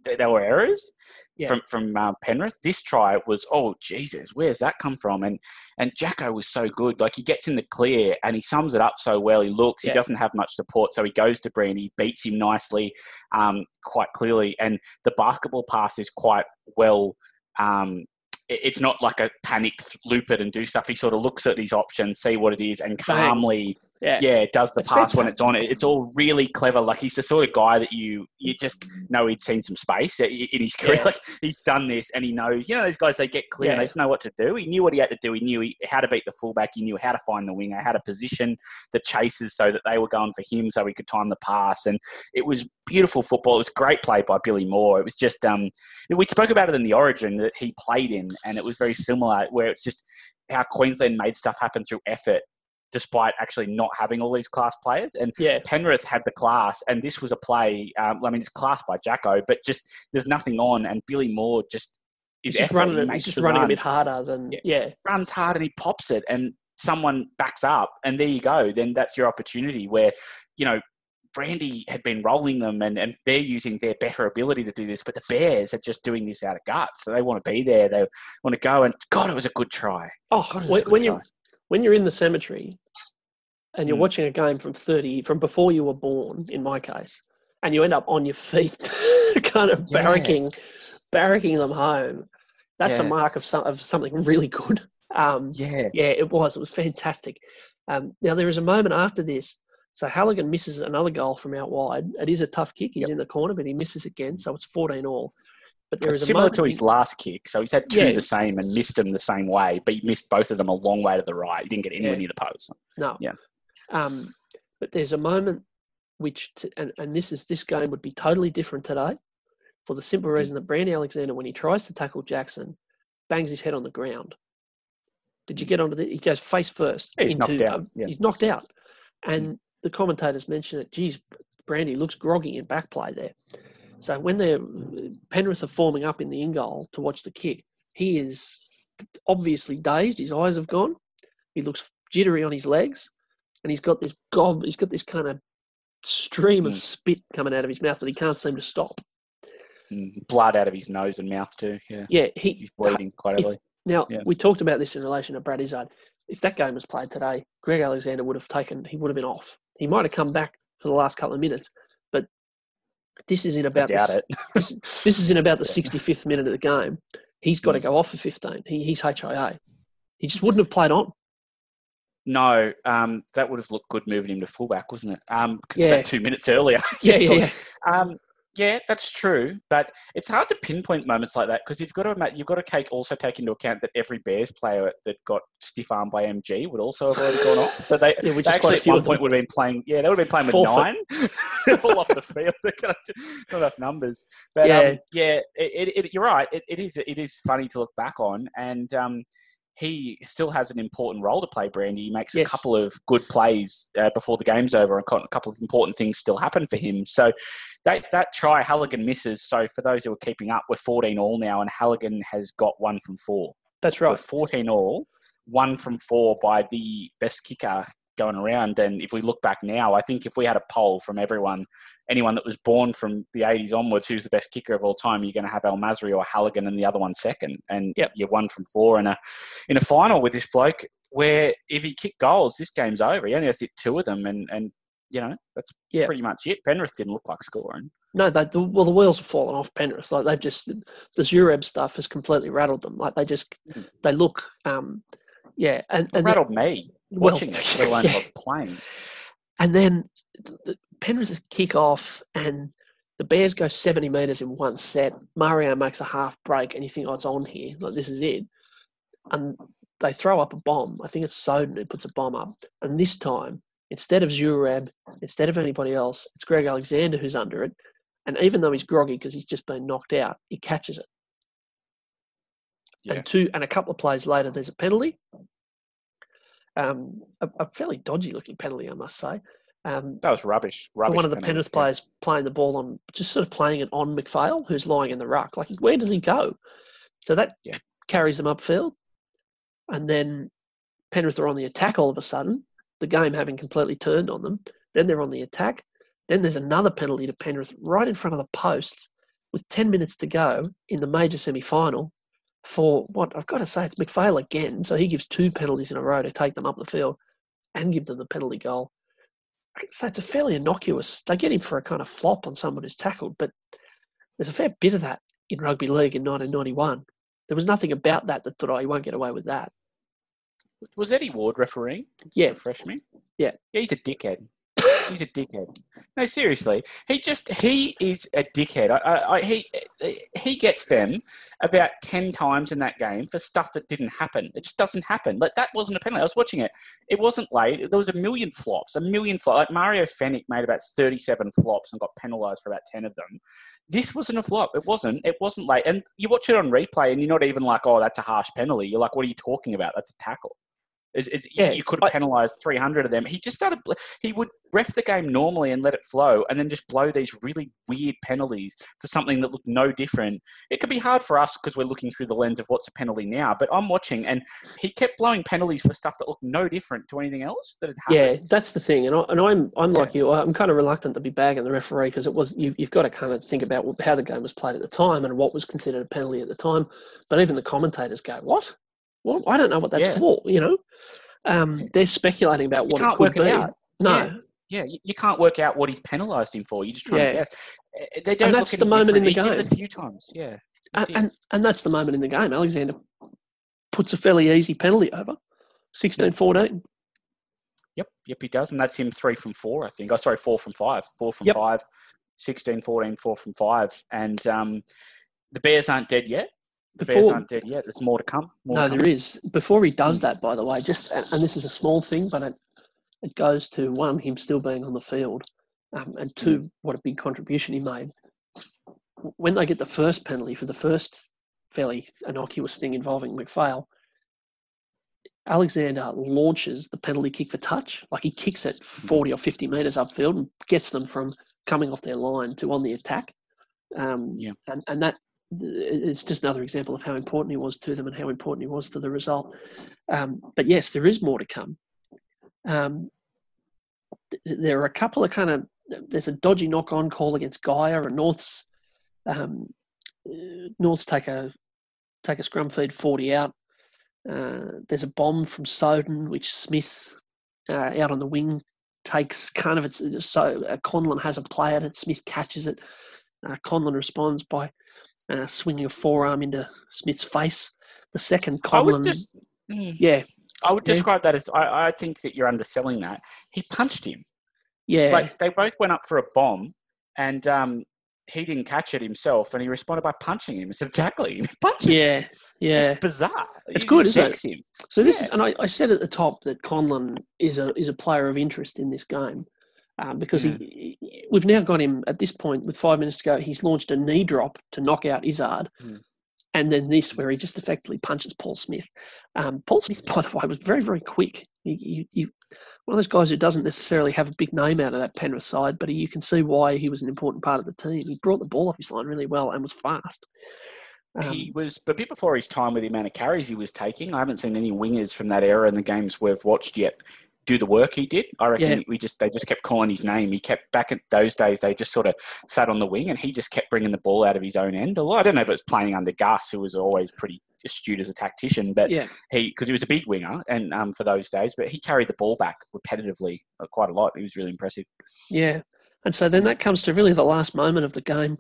they were errors yeah. from from uh, Penrith. This try was oh Jesus, where's that come from? And and Jacko was so good. Like he gets in the clear and he sums it up so well. He looks. Yeah. He doesn't have much support, so he goes to Breen. He beats him nicely, um, quite clearly. And the basketball pass is quite well. Um, it's not like a panicked loop it and do stuff. He sort of looks at his options, see what it is, and calmly yeah, yeah it does the it's pass when it's on. It's all really clever. Like he's the sort of guy that you you just know he'd seen some space in his career. Yeah. Like he's done this and he knows. You know those guys they get clear yeah. and they just know what to do. He knew what he had to do. He knew he, how to beat the fullback. He knew how to find the winger, how to position the chasers so that they were going for him, so he could time the pass. And it was beautiful football. It was great play by Billy Moore. It was just um we spoke about it in the Origin that he played in, and it was very similar where it's just how Queensland made stuff happen through effort despite actually not having all these class players. And yeah. Penrith had the class, and this was a play. Um, I mean, it's class by Jacko, but just there's nothing on, and Billy Moore just is just running. He he's just running run. a bit harder than yeah. yeah. Runs hard and he pops it, and someone backs up, and there you go. Then that's your opportunity where you know. Brandy had been rolling them and, and they're using their better ability to do this, but the Bears are just doing this out of guts. So they want to be there. They want to go and God, it was a good try. Oh, God, when, when you when you're in the cemetery and you're mm. watching a game from 30 from before you were born in my case and you end up on your feet kind of yeah. barracking barracking them home that's yeah. a mark of, some, of something really good um, yeah yeah it was it was fantastic um, now there is a moment after this so Halligan misses another goal from out wide. It is a tough kick. He's yep. in the corner, but he misses again. So it's 14 all. But there is similar to his last kick. So he's had two yeah. the same and missed them the same way, but he missed both of them a long way to the right. He didn't get anywhere yeah. near the post. No. Yeah. Um, but there's a moment which, t- and, and this is this game would be totally different today, for the simple reason that Brandy Alexander, when he tries to tackle Jackson, bangs his head on the ground. Did you get onto the? He goes face first. Yeah, he's into, knocked out. Yeah. He's knocked out, and mm. the commentators mention it. Geez, Brandy looks groggy in back play there. So when they're Penrith are forming up in the in goal to watch the kick, he is obviously dazed. His eyes have gone. He looks jittery on his legs, and he's got this gob. He's got this kind of stream of mm. spit coming out of his mouth that he can't seem to stop. Mm, blood out of his nose and mouth too. Yeah, yeah. He, he's bleeding quite heavily. Now yeah. we talked about this in relation to Brad Izzard. If that game was played today, Greg Alexander would have taken. He would have been off. He might have come back for the last couple of minutes, this is in about the, this, this, is in about the 65th minute of the game. He's got to go off for 15. He, he's HIA. He just wouldn't have played on. No, um, that would have looked good moving him to fullback, wasn't it? Um, yeah. about two minutes earlier. yeah, yeah, yeah. Um, yeah, that's true, but it's hard to pinpoint moments like that because you've got to you've got to take, also take into account that every Bears player that got stiff armed by MG would also have already gone off. So they, yeah, they actually at one point would have been playing. Yeah, they would have been playing with nine, all off the field. Not enough numbers, but yeah, um, yeah, it, it, it, you're right. It, is it is funny to look back on, and um, he still has an important role to play, Brandy. He makes yes. a couple of good plays uh, before the game's over, and a couple of important things still happen for him. So that that try, Halligan misses. So for those who are keeping up, we're 14 all now, and Halligan has got one from four. That's right. We're 14 all, one from four by the best kicker going around. And if we look back now, I think if we had a poll from everyone, anyone that was born from the 80s onwards, who's the best kicker of all time, you're going to have El Masri or Halligan and the other one second. And yep. you're one from four in a, in a final with this bloke where if he kicked goals, this game's over. He only has to hit two of them. And, and you know, that's yep. pretty much it. Penrith didn't look like scoring. No, they, the, well, the wheels have fallen off Penrith. Like they've just the Zureb stuff has completely rattled them. Like they just hmm. they look, um, yeah, and, and rattled me watching well, it, let alone yeah. playing. And then the Penrith kick off, and the Bears go 70 metres in one set. Mario makes a half break, and you think, oh, it's on here. Like, this is it. And they throw up a bomb. I think it's Soden who puts a bomb up. And this time, instead of Zureb, instead of anybody else, it's Greg Alexander who's under it. And even though he's groggy because he's just been knocked out, he catches it. Yeah. And two and a couple of plays later, there's a penalty, um, a, a, fairly dodgy looking penalty, I must say. Um, that was rubbish. Rubbish. one of the Penrith yeah. players playing the ball on, just sort of playing it on McPhail, who's lying in the ruck. Like, where does he go? So that yeah. carries them upfield. And then Penrith are on the attack all of a sudden, the game having completely turned on them. Then they're on the attack. Then there's another penalty to Penrith right in front of the posts with 10 minutes to go in the major semi final for what I've got to say, it's McPhail again. So he gives two penalties in a row to take them up the field and give them the penalty goal. So it's a fairly innocuous. They get him for a kind of flop on someone who's tackled, but there's a fair bit of that in rugby league in 1991. there was nothing about that that thought, oh, he won't get away with that. Was Eddie Ward refereeing? Yeah. Refresh me. Yeah. Yeah, he's a dickhead. He's a dickhead. No, seriously, he just he is a dickhead. I, I, I, he he gets them about ten times in that game for stuff that didn't happen. It just doesn't happen. Like that wasn't a penalty. I was watching it. It wasn't late. There was a million flops. A million flops. Like Mario Fenech made about thirty-seven flops and got penalised for about ten of them. This wasn't a flop. It wasn't. It wasn't late. And you watch it on replay, and you're not even like, "Oh, that's a harsh penalty." You're like, "What are you talking about? That's a tackle." It's, it's, Yeah, you could have penalised 300 of them. He just started, he would ref the game normally and let it flow and then just blow these really weird penalties for something that looked no different. It could be hard for us because we're looking through the lens of what's a penalty now, but I'm watching and he kept blowing penalties for stuff that looked no different to anything else that had Yeah, that's the thing, and, I, and I'm I'm like you. I'm kind of reluctant to be bagging the referee because it was you, you've got to kind of think about how the game was played at the time and what was considered a penalty at the time. But even the commentators go, "What? Well, I don't know what that's Yeah. for." You know, um, they're speculating about You what can't could work it be. out. No, Yeah. Yeah, you, you can't work out what he's penalised him for. You're just trying Yeah. to guess. Eh, They don't that's look the moment in the it game. a few times. Yeah. and, and and that's the moment in the game. Alexander puts a fairly easy penalty over, 16-14. Yep, yep, he does, and that's him three from four, I think. Oh, sorry, four from five, four from Yep. five, 16, 14, four from five, and um, the Bears aren't dead yet. The Bears aren't dead yet. There's more to come. More No, to come. there is. Before he does Mm. that, by the way, just and, this is a small thing, but it, it goes to one, him still being on the field, um, and two, Mm. what a big contribution he made. When they get the first penalty for the first fairly innocuous thing involving McPhail, Alexander launches the penalty kick for touch. Like he kicks it 40 or 50 metres upfield and gets them from coming off their line to on the attack. Um, Yeah. and, and that it's just another example of how important he was to them and how important he was to the result. Um, but yes, there is more to come. Um, th- there are a couple of kind of there's a dodgy knock-on call against Geyer and North's um, uh, North's take a take a scrum feed 40 out. Uh, there's a bomb from Soden, which Smith uh, out on the wing takes kind of it's so uh, Conlon has a play at it. Smith catches it. Uh, Conlon responds by uh, swinging a forearm into Smith's face. The second I Conlon, would just, mm, yeah, I would Yeah. describe that as. I, I think that you're underselling that. He punched him. yeah, Like they both went up for a bomb, and um, he didn't catch it himself, and he responded by punching him instead of tackling him. Him. yeah, yeah. It's bizarre. It's He- good, isn't it? Him. So this Yeah. is, and I, I said at the top that Conlon is a is a player of interest in this game um, because Yeah. he, he- we've now got him at this point with five minutes to go. He's launched a knee drop to knock out Izzard, Mm. and then this where he just effectively punches Paul Smith. Um, Paul Smith, by the way, was very very quick. He, he, one of those guys who doesn't necessarily have a big name out of that Penrith side, but you can see why he was an important part of the team. He brought the ball off his line really well and was fast. Um, he was a bit before his time with the amount of carries he was taking. I haven't seen any wingers from that era in the games we've watched yet do the work he did. I reckon Yeah. we just they just kept calling his name. He kept back at those days. They just sort of sat on the wing, and he just kept bringing the ball out of his own end. I don't know if it was playing under Gus, who was always pretty astute as a tactician, but yeah, he because he was a big winger and um, for those days, but he carried the ball back repetitively uh, quite a lot. He was really impressive. Yeah, and so then that comes to really the last moment of the game,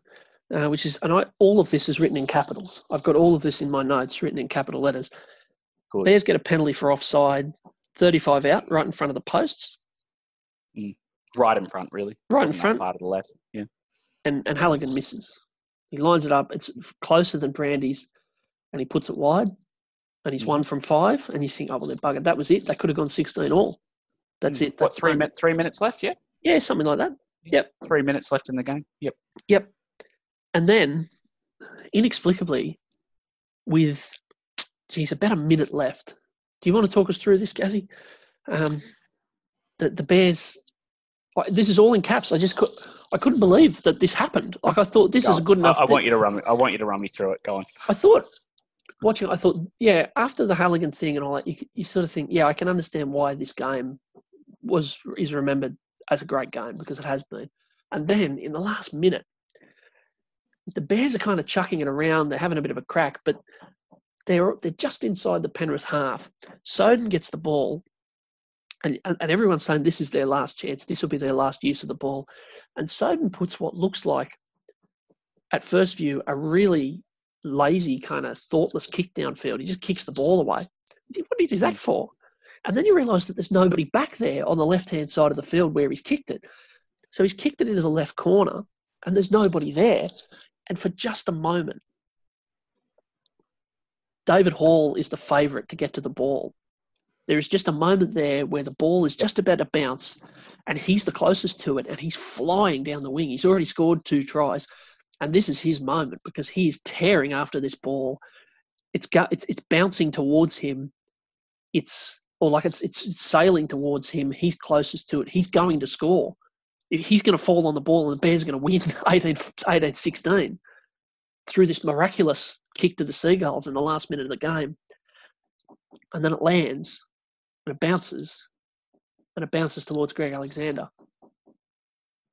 uh, which is, and I, all of this is written in capitals. I've got all of this in my notes written in capital letters. Good. Bears get a penalty for offside, 35 out, right in front of the posts, Right in front, really. right in front, far to the left. Yeah. and, and Halligan misses. He lines it up. It's closer than Brandy's, and he puts it wide, and he's Mhm. one from five. And you think, oh well, they're buggered. That was it. They could have gone 16 all. That's Mm. it. What three. Three minutes left. Yeah. Yeah, something like that. Yep. Three minutes left in the game. Yep. Yep. And then, inexplicably, with, geez, about a minute left. Do you want to talk us through this, Gazzy? Um, the the Bears. I- This is all in caps. I just could, I couldn't believe that this happened. Like I thought this Go is on. good enough. I, I want you to run. me- I want you to run me through it. Go on. I thought watching. I thought, yeah, after the Halligan thing and all that, you, you sort of think, yeah, I can understand why this game was is remembered as a great game because it has been. And then in the last minute, the Bears are kind of chucking it around. They're having a bit of a crack, but they're they're just inside the Penrith half. Soden gets the ball, and and everyone's saying this is their last chance. This will be their last use of the ball. And Soden puts what looks like, at first view, a really lazy, kind of thoughtless kick downfield. He just kicks the ball away. What did he do that for? And then you realise that there's nobody back there on the left hand side of the field where he's kicked it. So he's kicked it into the left corner, and there's nobody there. And for just a moment, David Hall is the favourite to get to the ball. There is just a moment there where the ball is just about to bounce, and he's the closest to it, and he's flying down the wing. He's already scored two tries, and this is his moment because he is tearing after this ball. It's it's it's bouncing towards him. It's or like it's, it's it's sailing towards him. He's closest to it. He's going to score. He's going to fall on the ball, and the Bears are going to win 18, 18 16 through this miraculous kick to the Seagulls in the last minute of the game. And then it lands and it bounces and it bounces towards Greg Alexander.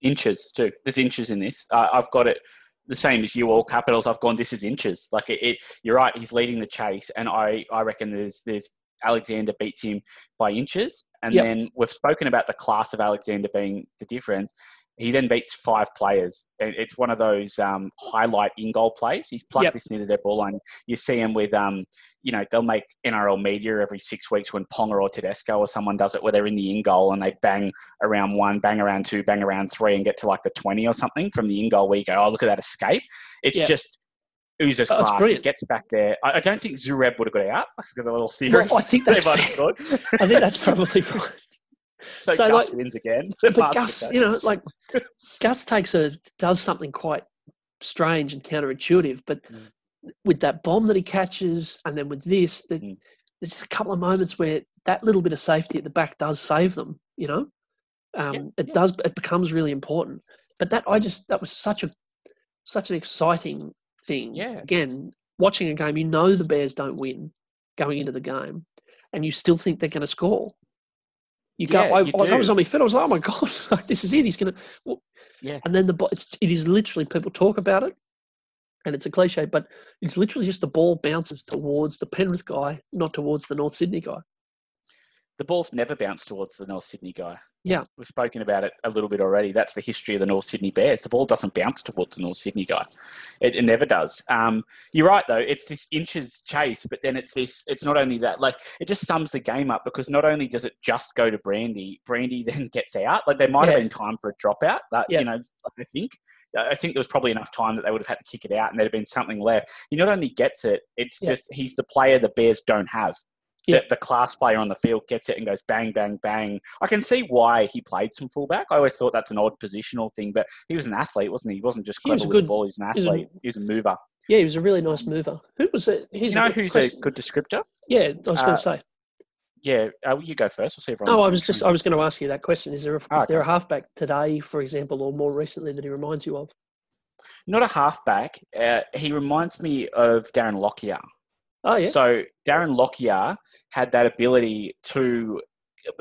Inches too. There's inches in this. Uh, I've got it the same as you all capitals. I've gone. This is inches. Like it, it, You're right. He's leading the chase, and I I reckon there's there's Alexander beats him by inches, and yep. then we've spoken about the class of Alexander being the difference. He then beats five players. It's one of those um, highlight in goal plays. He's plugged yep. this near their ball line. You see him with, um, you know, they'll make NRL media every six weeks when Ponga or Tedesco or someone does it where they're in the in goal and they bang around one, bang around two, bang around three and get to like the 20 or something from the in goal where you go, oh, look at that escape. It's yep. just Uzo's oh, class. He gets back there. I, I, don't think Zureb would have got out. I've got a little theory. Well, I think that's I think that's probably right. So, so Gus like, wins again. But Gus, you know, like Gus takes a does something quite strange and counterintuitive, but mm. with that bomb that he catches, and then with this, the, mm. there's a couple of moments where that little bit of safety at the back does save them. You know, um, yeah, it yeah. does. It becomes really important. But that I just that was such a such an exciting thing. Yeah. Again, watching a game, you know the Bears don't win going into the game, and you still think they're going to score. You go. Yeah, I, you I, I, was on my feet. I was like, "Oh my god, this is it. He's gonna." Well, yeah. And then the it's it is literally people talk about it, and it's a cliche, but it's literally just the ball bounces towards the Penrith guy, not towards the North Sydney guy. The ball's never bounced towards the North Sydney guy. Yeah. We've spoken about it a little bit already. That's the history of the North Sydney Bears. The ball doesn't bounce towards the North Sydney guy. It, it never does. Um, you're right, though. It's this inches chase, but then it's this, it's not only that, like, it just sums the game up because not only does it just go to Brandy, Brandy then gets out. Like, there might yeah. have been time for a dropout, but, yeah. you know, I think. I think there was probably enough time that they would have had to kick it out and there'd have been something left. He not only gets it, it's yeah. just he's the player the Bears don't have yeah. the, the, class player on the field gets it and goes bang, bang, bang. I can see why he played some fullback. I always thought that's an odd positional thing, but he was an athlete, wasn't he? He wasn't just clever with good, the ball. He was an athlete. He was a, he was a mover. Yeah, he was a really nice mover. Who was it? He's you know who's question. a good descriptor? Yeah, I was uh, going to say. Yeah, uh, you go first. We'll see if. No, I was just I was going to ask you that question. Is there a, oh, is there a halfback today, for example, or more recently that he reminds you of? Not a halfback. Uh, he reminds me of Darren Lockyer. Oh yeah. So Darren Lockyer had that ability to.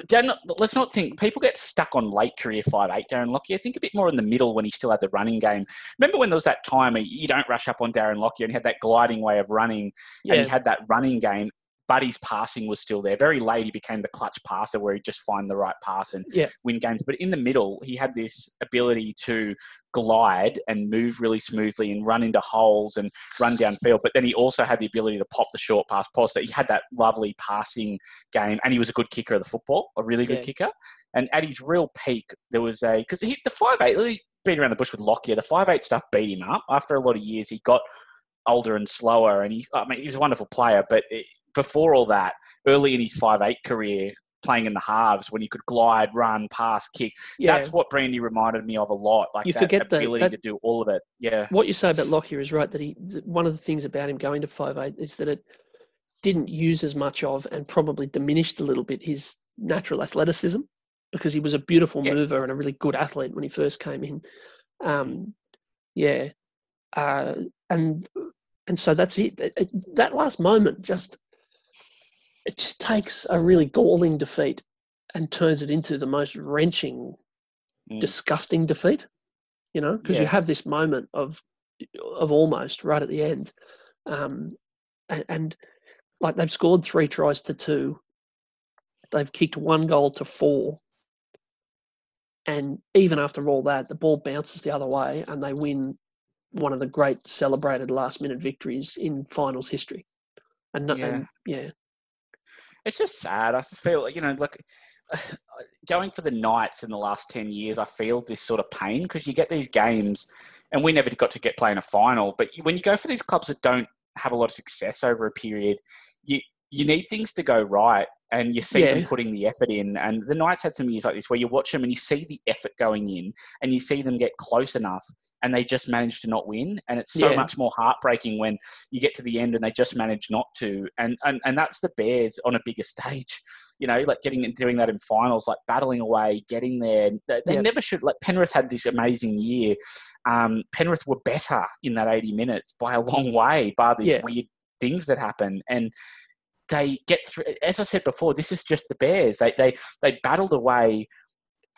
Darren, let's not think people get stuck on late career five eight. Darren Lockyer, think a bit more in the middle when he still had the running game. Remember when there was that time you don't rush up on Darren Lockyer and he had that gliding way of running, yeah. and he had that running game. Buddy's passing was still there. Very late, he became the clutch passer where he'd just find the right pass and yeah. win games. But in the middle, he had this ability to glide and move really smoothly and run into holes and run downfield. But then he also had the ability to pop the short pass post. That he had that lovely passing game, and he was a good kicker of the football, a really good yeah. kicker. And at his real peak, there was a because he the five eight. He beat around the bush with Lockyer. The five eight stuff beat him up. After a lot of years, he got older and slower, and he I mean he was a wonderful player, but. It, before all that, early in his five eight career, playing in the halves when he could glide, run, pass, kick. Yeah. That's what Brandy reminded me of a lot. Like you that forget ability that, that, to do all of it. Yeah. What you say about Lockyer is right. That he one of the things about him going to five eight is that it didn't use as much of and probably diminished a little bit his natural athleticism because he was a beautiful yeah. mover and a really good athlete when he first came in. Um, yeah. Uh, and and so that's it. That last moment just it just takes a really galling defeat and turns it into the most wrenching, mm. disgusting defeat. You know, because yeah. you have this moment of of almost right at the end, um, and, and like they've scored three tries to two, they've kicked one goal to four, and even after all that, the ball bounces the other way and they win one of the great celebrated last minute victories in finals history. And, yeah. and yeah. It's just sad. I feel, you know, look, going for the Knights in the last 10 years, I feel this sort of pain because you get these games, and we never got to get playing a final. But when you go for these clubs that don't have a lot of success over a period, you, you need things to go right and you see yeah. them putting the effort in. And the Knights had some years like this where you watch them and you see the effort going in and you see them get close enough and they just manage to not win. And it's so yeah. much more heartbreaking when you get to the end and they just manage not to. And, and, and that's the Bears on a bigger stage, you know, like getting and doing that in finals, like battling away, getting there. They, they yeah. never should, like Penrith had this amazing year. Um, Penrith were better in that 80 minutes by a long way, bar these weird things that happen. And, they get through. As I said before, this is just the Bears. They they they battled away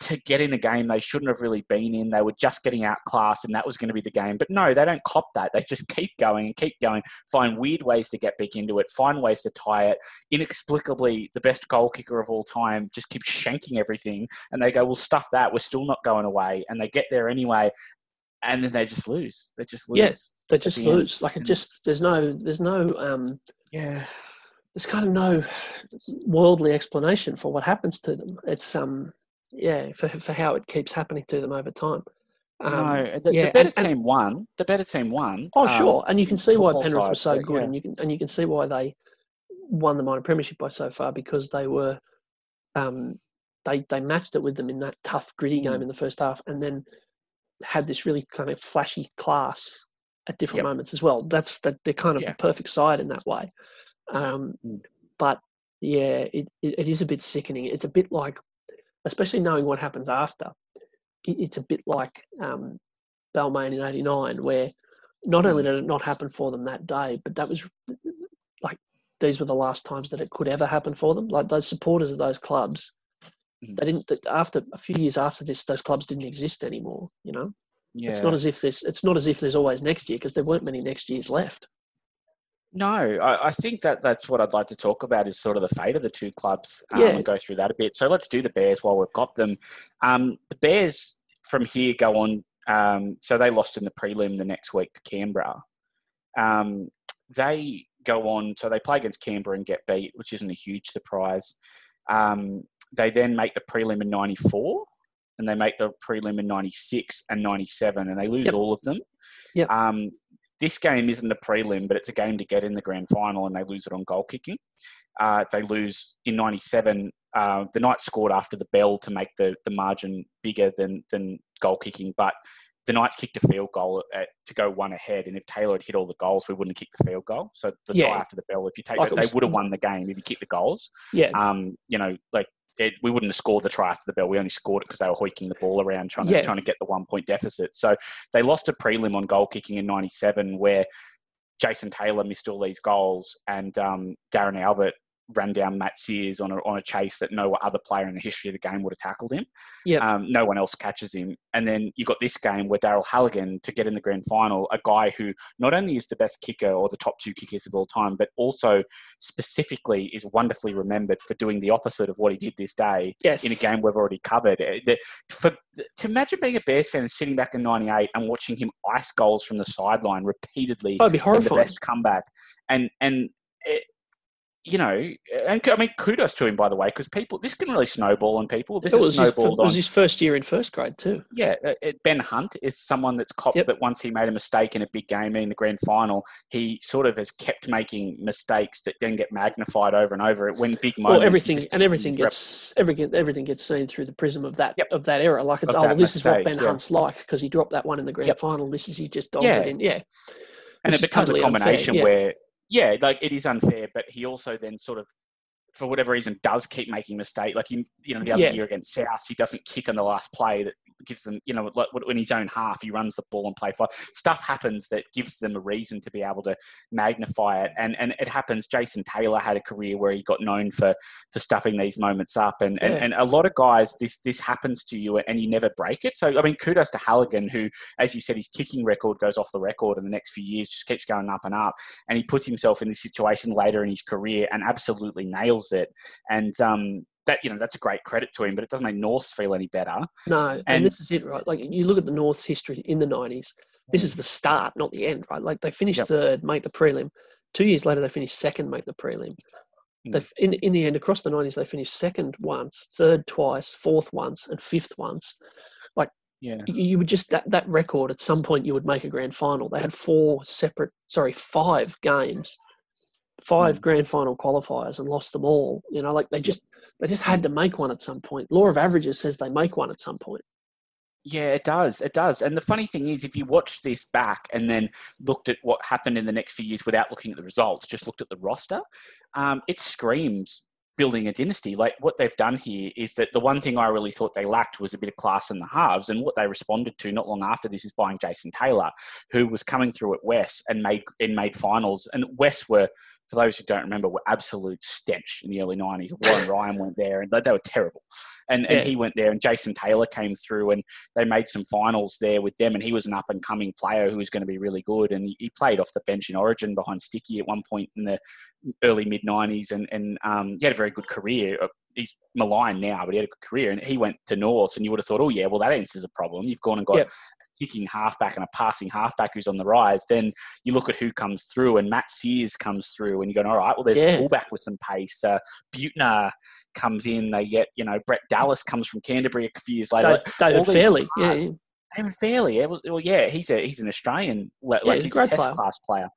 to get in a game they shouldn't have really been in. They were just getting outclassed, and that was going to be the game. But no, they don't cop that. They just keep going and keep going. Find weird ways to get back into it. Find ways to tie it. Inexplicably, the best goal kicker of all time just keeps shanking everything, and they go, "Well, stuff that. We're still not going away." And they get there anyway, and then they just lose. They just lose. Yes, yeah, they just the lose. End. Like it just there's no there's no um yeah there's kind of no worldly explanation for what happens to them. It's um yeah for for how it keeps happening to them over time. Um, no, the, yeah, the better and, team won. The better team won. Oh, um, sure, and you can see why Penrith was so good, yeah. and you can and you can see why they won the minor premiership by so far because they were, um, they they matched it with them in that tough, gritty game mm. in the first half, and then had this really kind of flashy class at different yep. moments as well. That's that they're kind of yeah. the perfect side in that way. Um, mm. But yeah, it, it, it is a bit sickening. It's a bit like, especially knowing what happens after, it, it's a bit like um, Balmain in 89, where not only mm. did it not happen for them that day, but that was like these were the last times that it could ever happen for them. Like those supporters of those clubs, mm. they didn't. After a few years after this, those clubs didn't exist anymore. You know, yeah. it's not as if there's. It's not as if there's always next year because there weren't many next years left. No, I, I, think that that's what I'd like to talk about is sort of the fate of the two clubs um, yeah. and go through that a bit. So let's do the Bears while we've got them. Um, the Bears from here go on. Um, so they lost in the prelim the next week to Canberra. Um, they go on, so they play against Canberra and get beat, which isn't a huge surprise. Um, they then make the prelim in 94 and they make the prelim in 96 and 97 and they lose yep. all of them. Yep. Um, this game isn't a prelim, but it's a game to get in the grand final, and they lose it on goal kicking. Uh, they lose in '97. Uh, the Knights scored after the bell to make the, the margin bigger than than goal kicking, but the Knights kicked a field goal at, to go one ahead, and if Taylor had hit all the goals, we wouldn't have kicked the field goal. So the yeah. tie after the bell, if you take, like they would have won the game if you kicked the goals. Yeah. Um, you know, like it, we wouldn't have scored the try after the bell. We only scored it because they were hoiking the ball around trying to yeah. trying to get the one point deficit. So they lost a prelim on goal kicking in '97 where Jason Taylor missed all these goals and um, Darren Albert ran down Matt Seers on a, on a chase that no other player in the history of the game would have tackled him. Yeah. Um, no one else catches him. And then you got this game where Daryl Halligan to get in the grand final, a guy who not only is the best kicker or the top two kickers of all time, but also specifically is wonderfully remembered for doing the opposite of what he did this day yes. in a game we've already covered. Uh, the, for, to imagine being a Bears fan and sitting back in 98 and watching him ice goals from the sideline repeatedly. That'd be horrifying. The best comeback. And, and it, you know, and I mean, kudos to him by the way, because people this can really snowball on people. This it was, his, it was his first year in first grade too. Yeah, uh, uh, Ben Hunt is someone that's copped yep. that once he made a mistake in a big game in the grand final, he sort of has kept making mistakes that then get magnified over and over. When big moments, well, everything and everything gets everything everything gets seen through the prism of that yep. of that era. Like it's of oh, well, this mistake, is what Ben yeah. Hunt's like because he dropped that one in the grand yep. final. This is he just dogs yeah. it in. Yeah, and it becomes totally a combination unfair, yeah. where yeah, like it is unfair, but he also then sort of for whatever reason, does keep making mistakes. Like in, you know, the other yeah. year against South, he doesn't kick on the last play that gives them, you know, like in his own half, he runs the ball and play for stuff happens that gives them a reason to be able to magnify it. And and it happens. Jason Taylor had a career where he got known for for stuffing these moments up, and yeah. and, and a lot of guys, this this happens to you, and you never break it. So I mean, kudos to Halligan, who, as you said, his kicking record goes off the record in the next few years, just keeps going up and up, and he puts himself in this situation later in his career and absolutely nails it. And um, that you know that's a great credit to him, but it doesn't make North feel any better. No, and, and, this is it, right? Like you look at the North's history in the '90s, This is the start, not the end, right? Like they finished Yep. third, make the prelim. Two years later, they finished second, make the prelim. Mm. They in in the end across the nineties, they finished second once, third twice, fourth once, and fifth once. Like yeah. You, you would just that that record at some point you would make a grand final. They had four separate, sorry, five games, five Mm. grand final qualifiers, and lost them all. You know, like they just they just had to make one at some point. Law of averages says they make one at some point. Yeah, it does. It does. And the funny thing is, if you watch this back and then looked at what happened in the next few years without looking at the results, just looked at the roster, um, it screams building a dynasty. Like what they've done here is that the one thing I really thought they lacked was a bit of class in the halves. And what they responded to not long after this is buying Jason Taylor, who was coming through at West and made and made finals. And West were, for those who don't remember, were absolute stench in the early nineties. Warren Ryan went there, and they, they were terrible. And and he went there, and Jason Taylor came through, and they made some finals there with them. And he was an up and coming player who was going to be really good. And he, he played off the bench in Origin behind Sticky at one point in the early mid nineties, and and um, he had a very good career. Uh, He's maligned now, but he had a good career. And he went to North, and you would have thought, oh yeah, well that answers a problem. You've gone and got. Yep. Kicking halfback and a passing halfback who's on the rise, then you look at who comes through, and Matt Seers comes through, and you're going, all right, well, there's Yeah. a fullback with some pace. Uh, Butner comes in. They get, you know, Brett Dallas comes from Canterbury a few years later. Da- David Fairleigh, yeah, yeah. David Fairleigh, yeah, well, well, yeah, he's a he's an Australian, like Yeah, like he's a a test player. class player,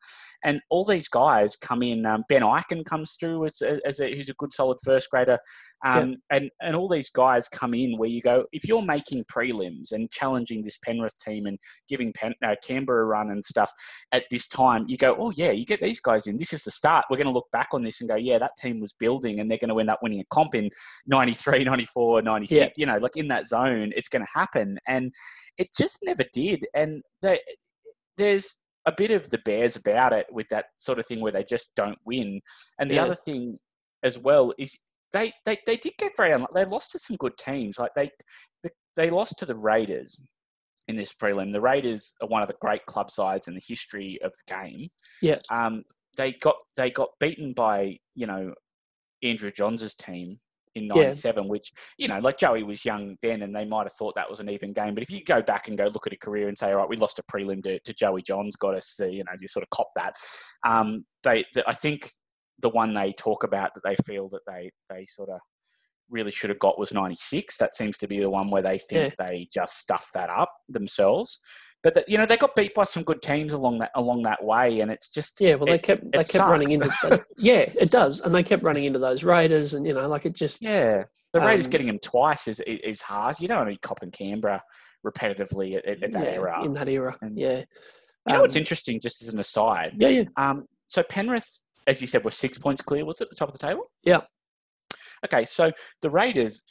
and all these guys come in. Um, ben Ikin comes through as as a who's a good solid first grader, um, and and all these guys come in where you go if you're making prelims and challenging this Penrith team and giving Pen, uh, Canberra a run and stuff at this time, you go, oh yeah, you get these guys in. This is the start. We're going to look back on this and go, yeah, that team was building, and they're going to end up winning a comp in 93, 94, 96. Yeah. You know, like in that zone, it's going to happen, and it just never did. And they, there's a bit of the Bears about it with that sort of thing where they just don't win. And the Yeah. other thing as well is they, they, they did get very unlucky. They lost to some good teams. Like they, they lost to the Raiders in this prelim. The Raiders are one of the great club sides in the history of the game. Yeah. Um, they got they got beaten by you know Andrew Johns' team in Yeah. '97, which you know, like Joey was young then, and they might have thought that was an even game. But if you go back and go look at a career and say, all right, we lost a prelim to, to Joey Johns, got us, the, you know, you sort of cop that. Um, they, the, I think the one they talk about that they feel that they they sort of really should have got was 96 that seems to be the one where they think they just stuffed that up themselves but that you know they got beat by some good teams along that along that way and it's just Yeah, well, they it- kept they kept running into. sucks. that- yeah, it does, and they kept running into those Raiders, and you know, like it just Yeah, the Raiders Um, getting them twice is is hard. You don't want to be copping Canberra repetitively at, at, at that yeah, era. in that era. And- yeah, you know what's Um, interesting, just as an aside. Yeah, yeah, Um, so Penrith, as you said, were six points clear. Was it at the top of the table? Yeah. Okay, so the Raiders.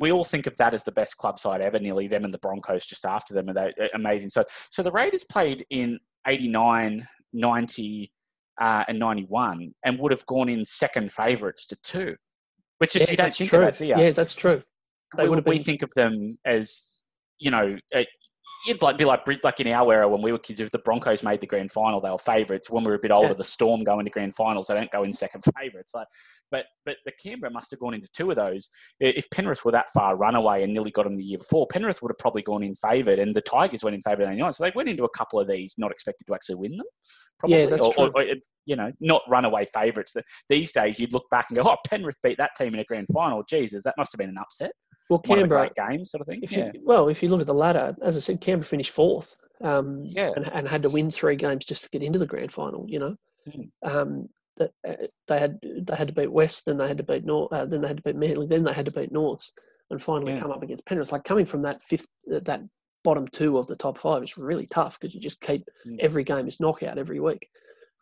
We all think of that as the best club side ever. Nearly them and the Broncos just after them, and they are amazing. So, so the Raiders played in 89, 90, uh, and 91, and would have gone in second favourites to two, which is yeah you don't that's think true. that, do you? Yeah, that's true. They we, would have we been- think of them as you know it'd like be like like in our era when we were kids if the Broncos made the grand final they were favourites. When we were a bit older Yeah. the Storm go into grand finals they don't go in second favourites. Like but but the Canberra must have gone into two of those. If Penrith were that far runaway and nearly got them the year before Penrith would have probably gone in favoured and the Tigers went in favour in 89 so they went into a couple of these not expected to actually win them probably. Yeah, that's or, or, true. or it's, you know not runaway favourites. These days you'd look back and go oh Penrith beat that team in a grand final. Jesus that must have been an upset Well, one of the Canberra. games, sort of thing. If Yeah, you, well, if you look at the ladder, as I said, Canberra finished fourth, um, Yeah. and, and had to win three games just to get into the grand final. You know, Mm. um, that uh, they had they had to beat West, then they had to beat North, uh, then they had to beat Manly, then they had to beat Norths, and finally Yeah. come up against Penrith. Like coming from that fifth, uh, that bottom two of the top five is really tough because you just keep Mm. every game is knockout every week.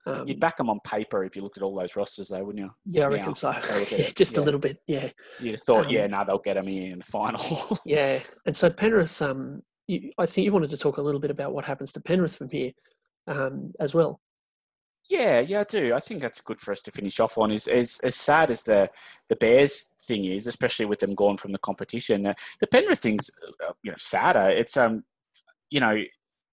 Um, you'd back them on paper if you looked at all those rosters, though, wouldn't you? yeah, I now, reckon so. I look at it, just a little bit, yeah. You'd have thought, Um, yeah, no, they'll get them in the final. Yeah, and so Penrith, um, you, I think you wanted to talk a little bit about what happens to Penrith from here, um, as well. Yeah, yeah, I do. I think that's good for us to finish off on. Is as as sad as the the Bears thing is, especially with them gone from the competition. Uh, the Penrith thing's uh, you know sadder. It's um, you know,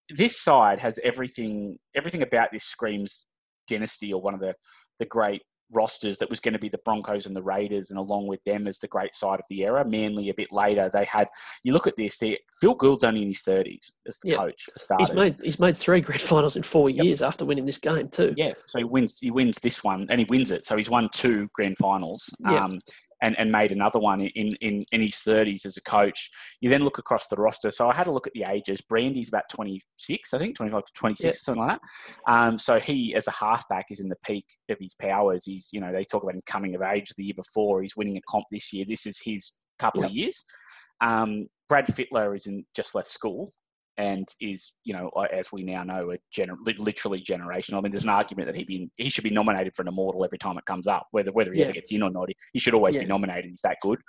this side has everything. Everything about this screams dynasty or one of the the great rosters that was going to be the Broncos and the Raiders, and along with them as the great side of the era. Manly a bit later, they had. You look at this. Phil Gould's only in his thirties as the yep. coach for starters. He's made he's made three grand finals in four years after winning this game too. Yeah, so he wins he wins this one and he wins it. So he's won two grand finals. Yep. Um, and, and made another one in, in, in his 30s as a coach. You then look across the roster. So I had a look at the ages. Brandy's about 26, I think, 25 to 26, yep. something like that. Um, so he, as a halfback, is in the peak of his powers. He's, you know, they talk about him coming of age the year before. He's winning a comp this year. This is his couple yep. of years. Um, Brad Fittler is in just left school and is, you know, as we now know, a gener- literally generational. I mean, there's an argument that he be he should be nominated for an immortal every time it comes up, whether whether he yeah. ever gets in or not. He should always yeah. be nominated. He's that good.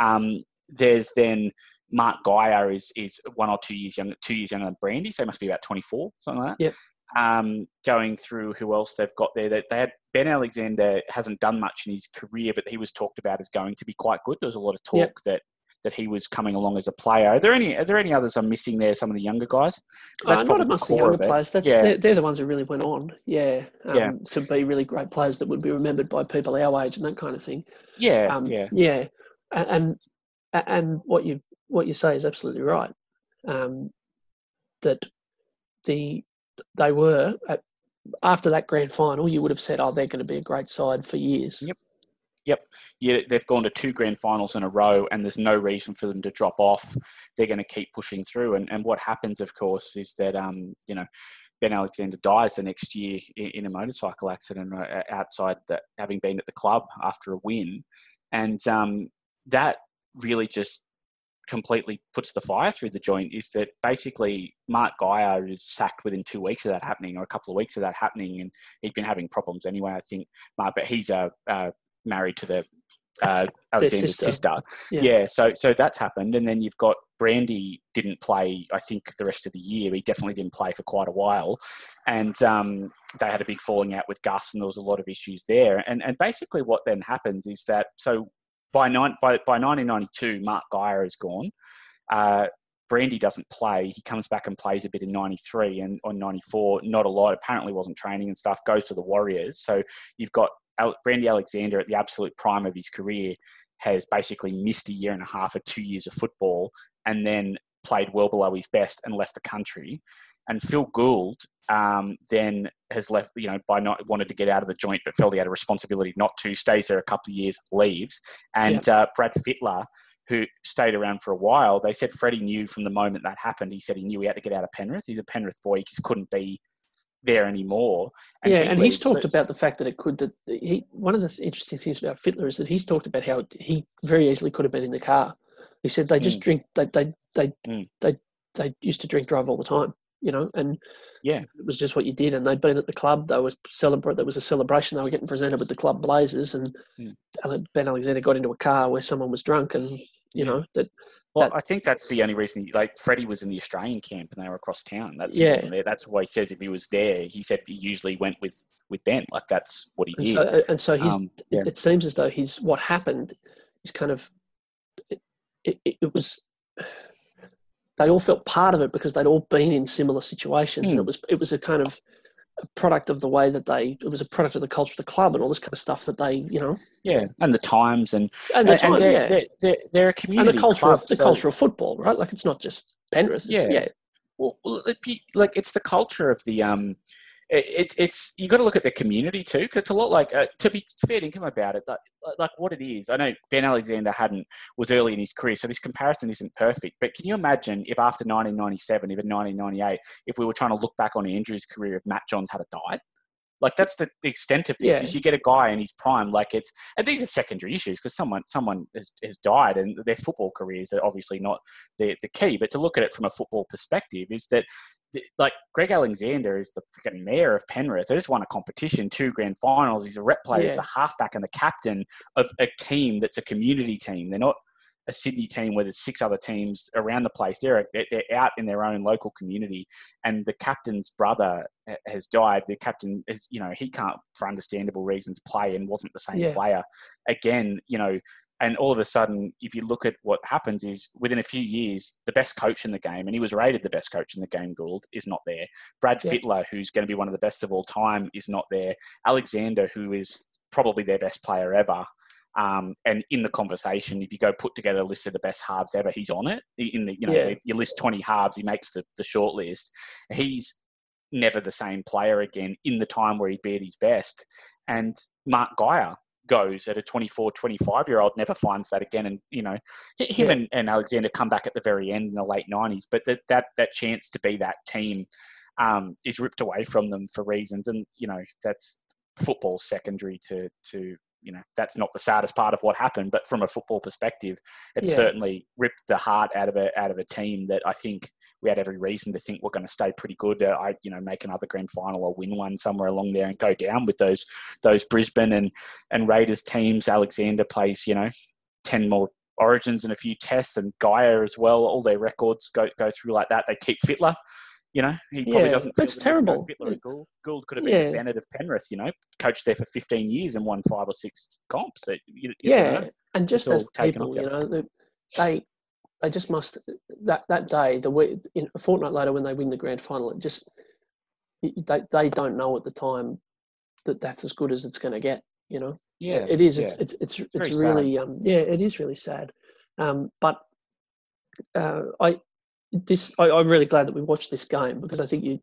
Um, there's then Mark Geyer is is one or two years younger, two years younger than Brandy, so he must be about 24, something like that. Yep. Um, going through who else they've got there. They, they had Ben Alexander hasn't done much in his career, but he was talked about as going to be quite good. There was a lot of talk yep. that that he was coming along as a player. Are there any? Are there any others I'm missing there? Some of the younger guys. That's uh, not amongst the, the younger players. That's yeah. they're, they're, the ones who really went on. Yeah, um, yeah. To be really great players that would be remembered by people our age and that kind of thing. Yeah, um, yeah, yeah. And, and and what you what you say is absolutely right. Um, that the they were at, after that grand final, you would have said, "Oh, they're going to be a great side for years." Yep. Yep, yeah, they've gone to two grand finals in a row, and there's no reason for them to drop off. They're going to keep pushing through, and and what happens, of course, is that um you know Ben Alexander dies the next year in a motorcycle accident uh, outside that having been at the club after a win, and um that really just completely puts the fire through the joint is that basically Mark Geyer is sacked within two weeks of that happening or a couple of weeks of that happening and he'd been having problems anyway I think. Mark but he's a, a married to the uh, Alexander's sister. sister. Yeah. yeah. so so that's happened, and then you've got Brandy didn't play. I think the rest of the year, he definitely didn't play for quite a while, and um, they had a big falling out with Gus, and there was a lot of issues there. And and basically, what then happens is that so by nine by by 1992, Mark Geyer is gone. Uh, Brandy doesn't play. He comes back and plays a bit in 93 and on 94, not a lot. Apparently wasn't training and stuff, goes to the Warriors. So you've got Brandy Alexander at the absolute prime of his career has basically missed a year and a half or two years of football and then played well below his best and left the country. And Phil Gould um, then has left, you know, by not wanted to get out of the joint, but felt he had a responsibility not to. Stays there a couple of years, leaves, and yeah. uh, Brad Fittler, who stayed around for a while. They said Freddie knew from the moment that happened. He said he knew he had to get out of Penrith. He's a Penrith boy. He just couldn't be there anymore. And yeah, he and he's talked about the fact that it could. That he one of the interesting things about Fittler is that he's talked about how he very easily could have been in the car. He said they just mm. drink. They they they, mm. they they used to drink drive all the time. You know, and yeah, it was just what you did. And they'd been at the club. They was celebrate. There was a celebration. They were getting presented with the club blazers, and mm. Ben Alexander got into a car where someone was drunk, and you know that well, that, I think that's the only reason. Like Freddie was in the Australian camp and they were across town. That's yeah. There. That's why he says if he was there, he said he usually went with with Ben. Like that's what he and did. So, and so he's. Um, yeah. it, it, seems as though he's what happened is kind of. It, it, it, was. They all felt part of it because they'd all been in similar situations, mm. and it hmm. was it was a kind of a product of the way that they it was a product of the culture of the club and all this kind of stuff that they you know. Yeah and the times and and, the and they're, yeah. they're, they're, they're, a community and the culture club, of the so, culture of football right? Like it's not just Penrith yeah. yeah. Well, like it's the culture of the um it, it's you got to look at the community too. Cause it's a lot like uh, to be fair to him about it, like, like what it is. I know Ben Alexander hadn't was early in his career, so this comparison isn't perfect. But can you imagine if after 1997, even 1998, if we were trying to look back on Andrew's career, if Matt Johns had died? Like that's the, the extent of this. Yeah. Is you get a guy in his prime, like it's and these are secondary issues because someone someone has, has died and their football careers are obviously not the the key. But to look at it from a football perspective is that like Greg Alexander is the freaking mayor of Penrith. They just won a competition, two grand finals. He's a rep player. Yeah. He's the halfback and the captain of a team that's a community team. They're not a Sydney team where there's six other teams around the place. They're they're out in their own local community, and the captain's brother eh, has died. The captain is, you know, he can't for understandable reasons play and wasn't the same yeah. player. Again, you know, and all of a sudden, if you look at what happens, is within a few years, the best coach in the game, and he was rated the best coach in the game, Gould, is not there. Brad yeah. Fittler, who's going to be one of the best of all time, is not there. Alexander, who is probably their best player ever. Um, and in the conversation, if you go put together a list of the best halves ever, he's on it. In the you know Yeah. you list twenty halves, he makes the the short list. He's never the same player again in the time where he'd be at his best. And Mark Geyer goes at a 24, 25 year old, never finds that again. And, you know, him Yeah. and, and Alexander come back at the very end in the late 90s, but that, that, that chance to be that team um, is ripped away from them for reasons. And, you know, that's football secondary to, to, you know, that's not the saddest part of what happened, but from a football perspective, it Yeah. certainly ripped the heart out of a out of a team that I think we had every reason to think we're going to stay pretty good. Uh, I, you know, make another grand final or win one somewhere along there and go down with those those Brisbane and and Raiders teams. Alexander plays, you know, ten more Origins and a few tests, and Geyer as well. All their records go go through like that. They keep Fittler. You know, he probably Yeah, doesn't. that's feel the need to go terrible. Fittler Gould. Gould could have been Yeah. Bennett of Penrith. You know, coached there for fifteen years and won five or six comps. It- you- you yeah, know, and just as people, you know, they, they they just must that that day, the week, in, a fortnight later when they win the grand final, it just they they don't know at the time that that's as good as it's going to get. You know, yeah, it is. yeah. It's it's it's, it's sad. really um yeah, it is really sad. Um, but uh, I this I, I'm really glad that we watched this game because I think you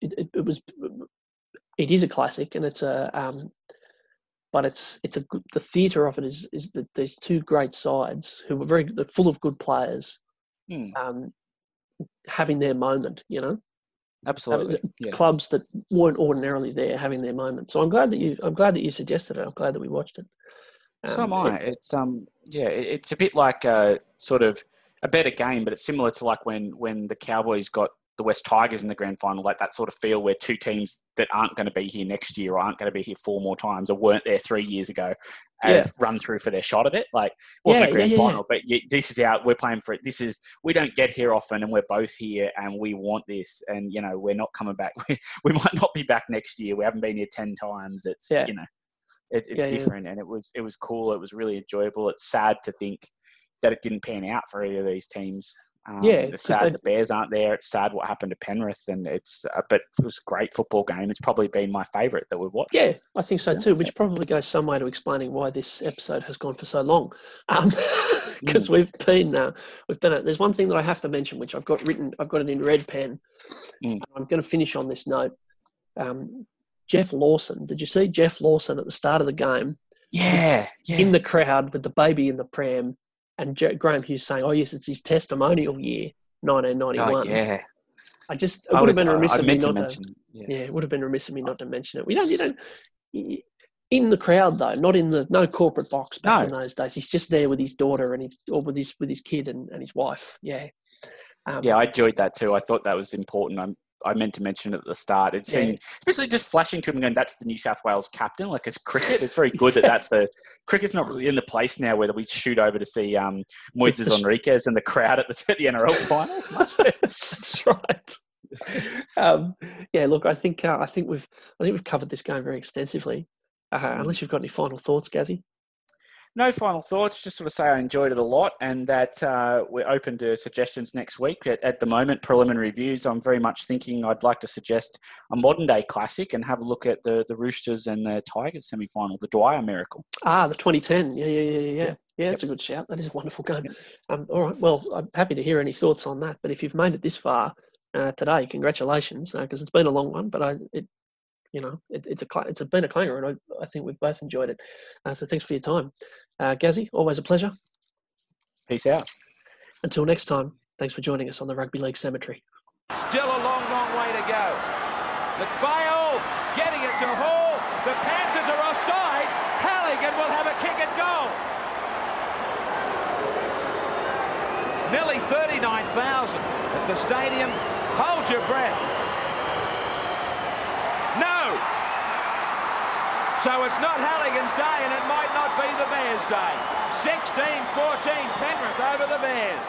it, it, it was it is a classic and it's a um but it's it's a good, the theatre of it is is that these two great sides who were very they're full of good players Hmm, um having their moment you know absolutely. Yeah. clubs that weren't ordinarily there having their moment so i'm glad that you i'm glad that you suggested it i'm glad that we watched it So am Um, I. It's um yeah, it- it's a bit like a sort of a better game, but it's similar to like when when the Cowboys got the West Tigers in the grand final, like that sort of feel where two teams that aren't going to be here next year or aren't going to be here four more times or weren't there three years ago have Yeah. run through for their shot at it. Like it wasn't Yeah, a grand yeah, final, but this is out. We're playing for it. This is we don't get here often, and we're both here, and we want this. And you know, we're not coming back. We, we might not be back next year. We haven't been here ten times. It's you know, it, it's different, and it was it was cool. It was really enjoyable. It's sad to think that it didn't pan out for either of these teams. Um, Yeah, it's sad they- the Bears aren't there. It's sad what happened to Penrith, and it's uh, but it was a great football game. It's probably been my favourite that we've watched. Yeah, I think so too, which probably goes some way to explaining why this episode has gone for so long. Because we've been, uh, we've been. There's one thing that I have to mention, which I've got written. I've got it in red pen. Mm. I'm going to finish on this note. Um, Geoff Lawson. Did you see Geoff Lawson at the start of the game yeah, yeah. in the crowd with the baby in the pram, and Graeme Hughes saying, "Oh yes, it's his testimonial year, 1991." oh yeah. I just it I would have been remiss I of me to not to. mention. Yeah. Yeah, it would have been remiss of me not to mention it. We don't, you don't, in the crowd though, not in the no corporate box back in those days. He's just there with his daughter and his or with his with his kid and, and his wife. Yeah, um, Yeah, I enjoyed that too. I thought that was important. I'm, I meant to mention at the start. It Yeah. especially just flashing to him going, that's the New South Wales captain. Like it's cricket. It's very good that that's the cricket's not really in the place now where we shoot over to see um, Moises Henriques and the crowd at the, at the NRL finals. That's right. um, yeah, look, I think uh, I think we've I think we've covered this game very extensively. Uh, unless you've got any final thoughts, Gazzy. No final thoughts. Just sort of say I enjoyed it a lot, and that uh, we're open to suggestions next week. At, at the moment, preliminary views. I'm very much thinking I'd like to suggest a modern day classic and have a look at the the Roosters and the Tigers semi final, the Dwyer Miracle. Ah, the 2010. Yeah, yeah, yeah, yeah, yeah. Yeah, Yep. that's a good shout. That is a wonderful game. Um, all right. Well, I'm happy to hear any thoughts on that. But if you've made it this far uh, today, congratulations, because it's been a long one. But I, it, you know, it, it's a cla- it's been a clanger, and I, I think we've both enjoyed it. Uh, so thanks for your time, uh, Gazzy. Always a pleasure. Peace out. Until next time, thanks for joining us on the Rugby League Cemetery. Still a long, long way to go. McPhail getting it to Hall. The Panthers are offside. Halligan will have a kick at goal. Nearly 39,000 at the stadium. Hold your breath. No! So it's not Halligan's day and it might not be the Bears' day. 16-14 Penrith over the Bears.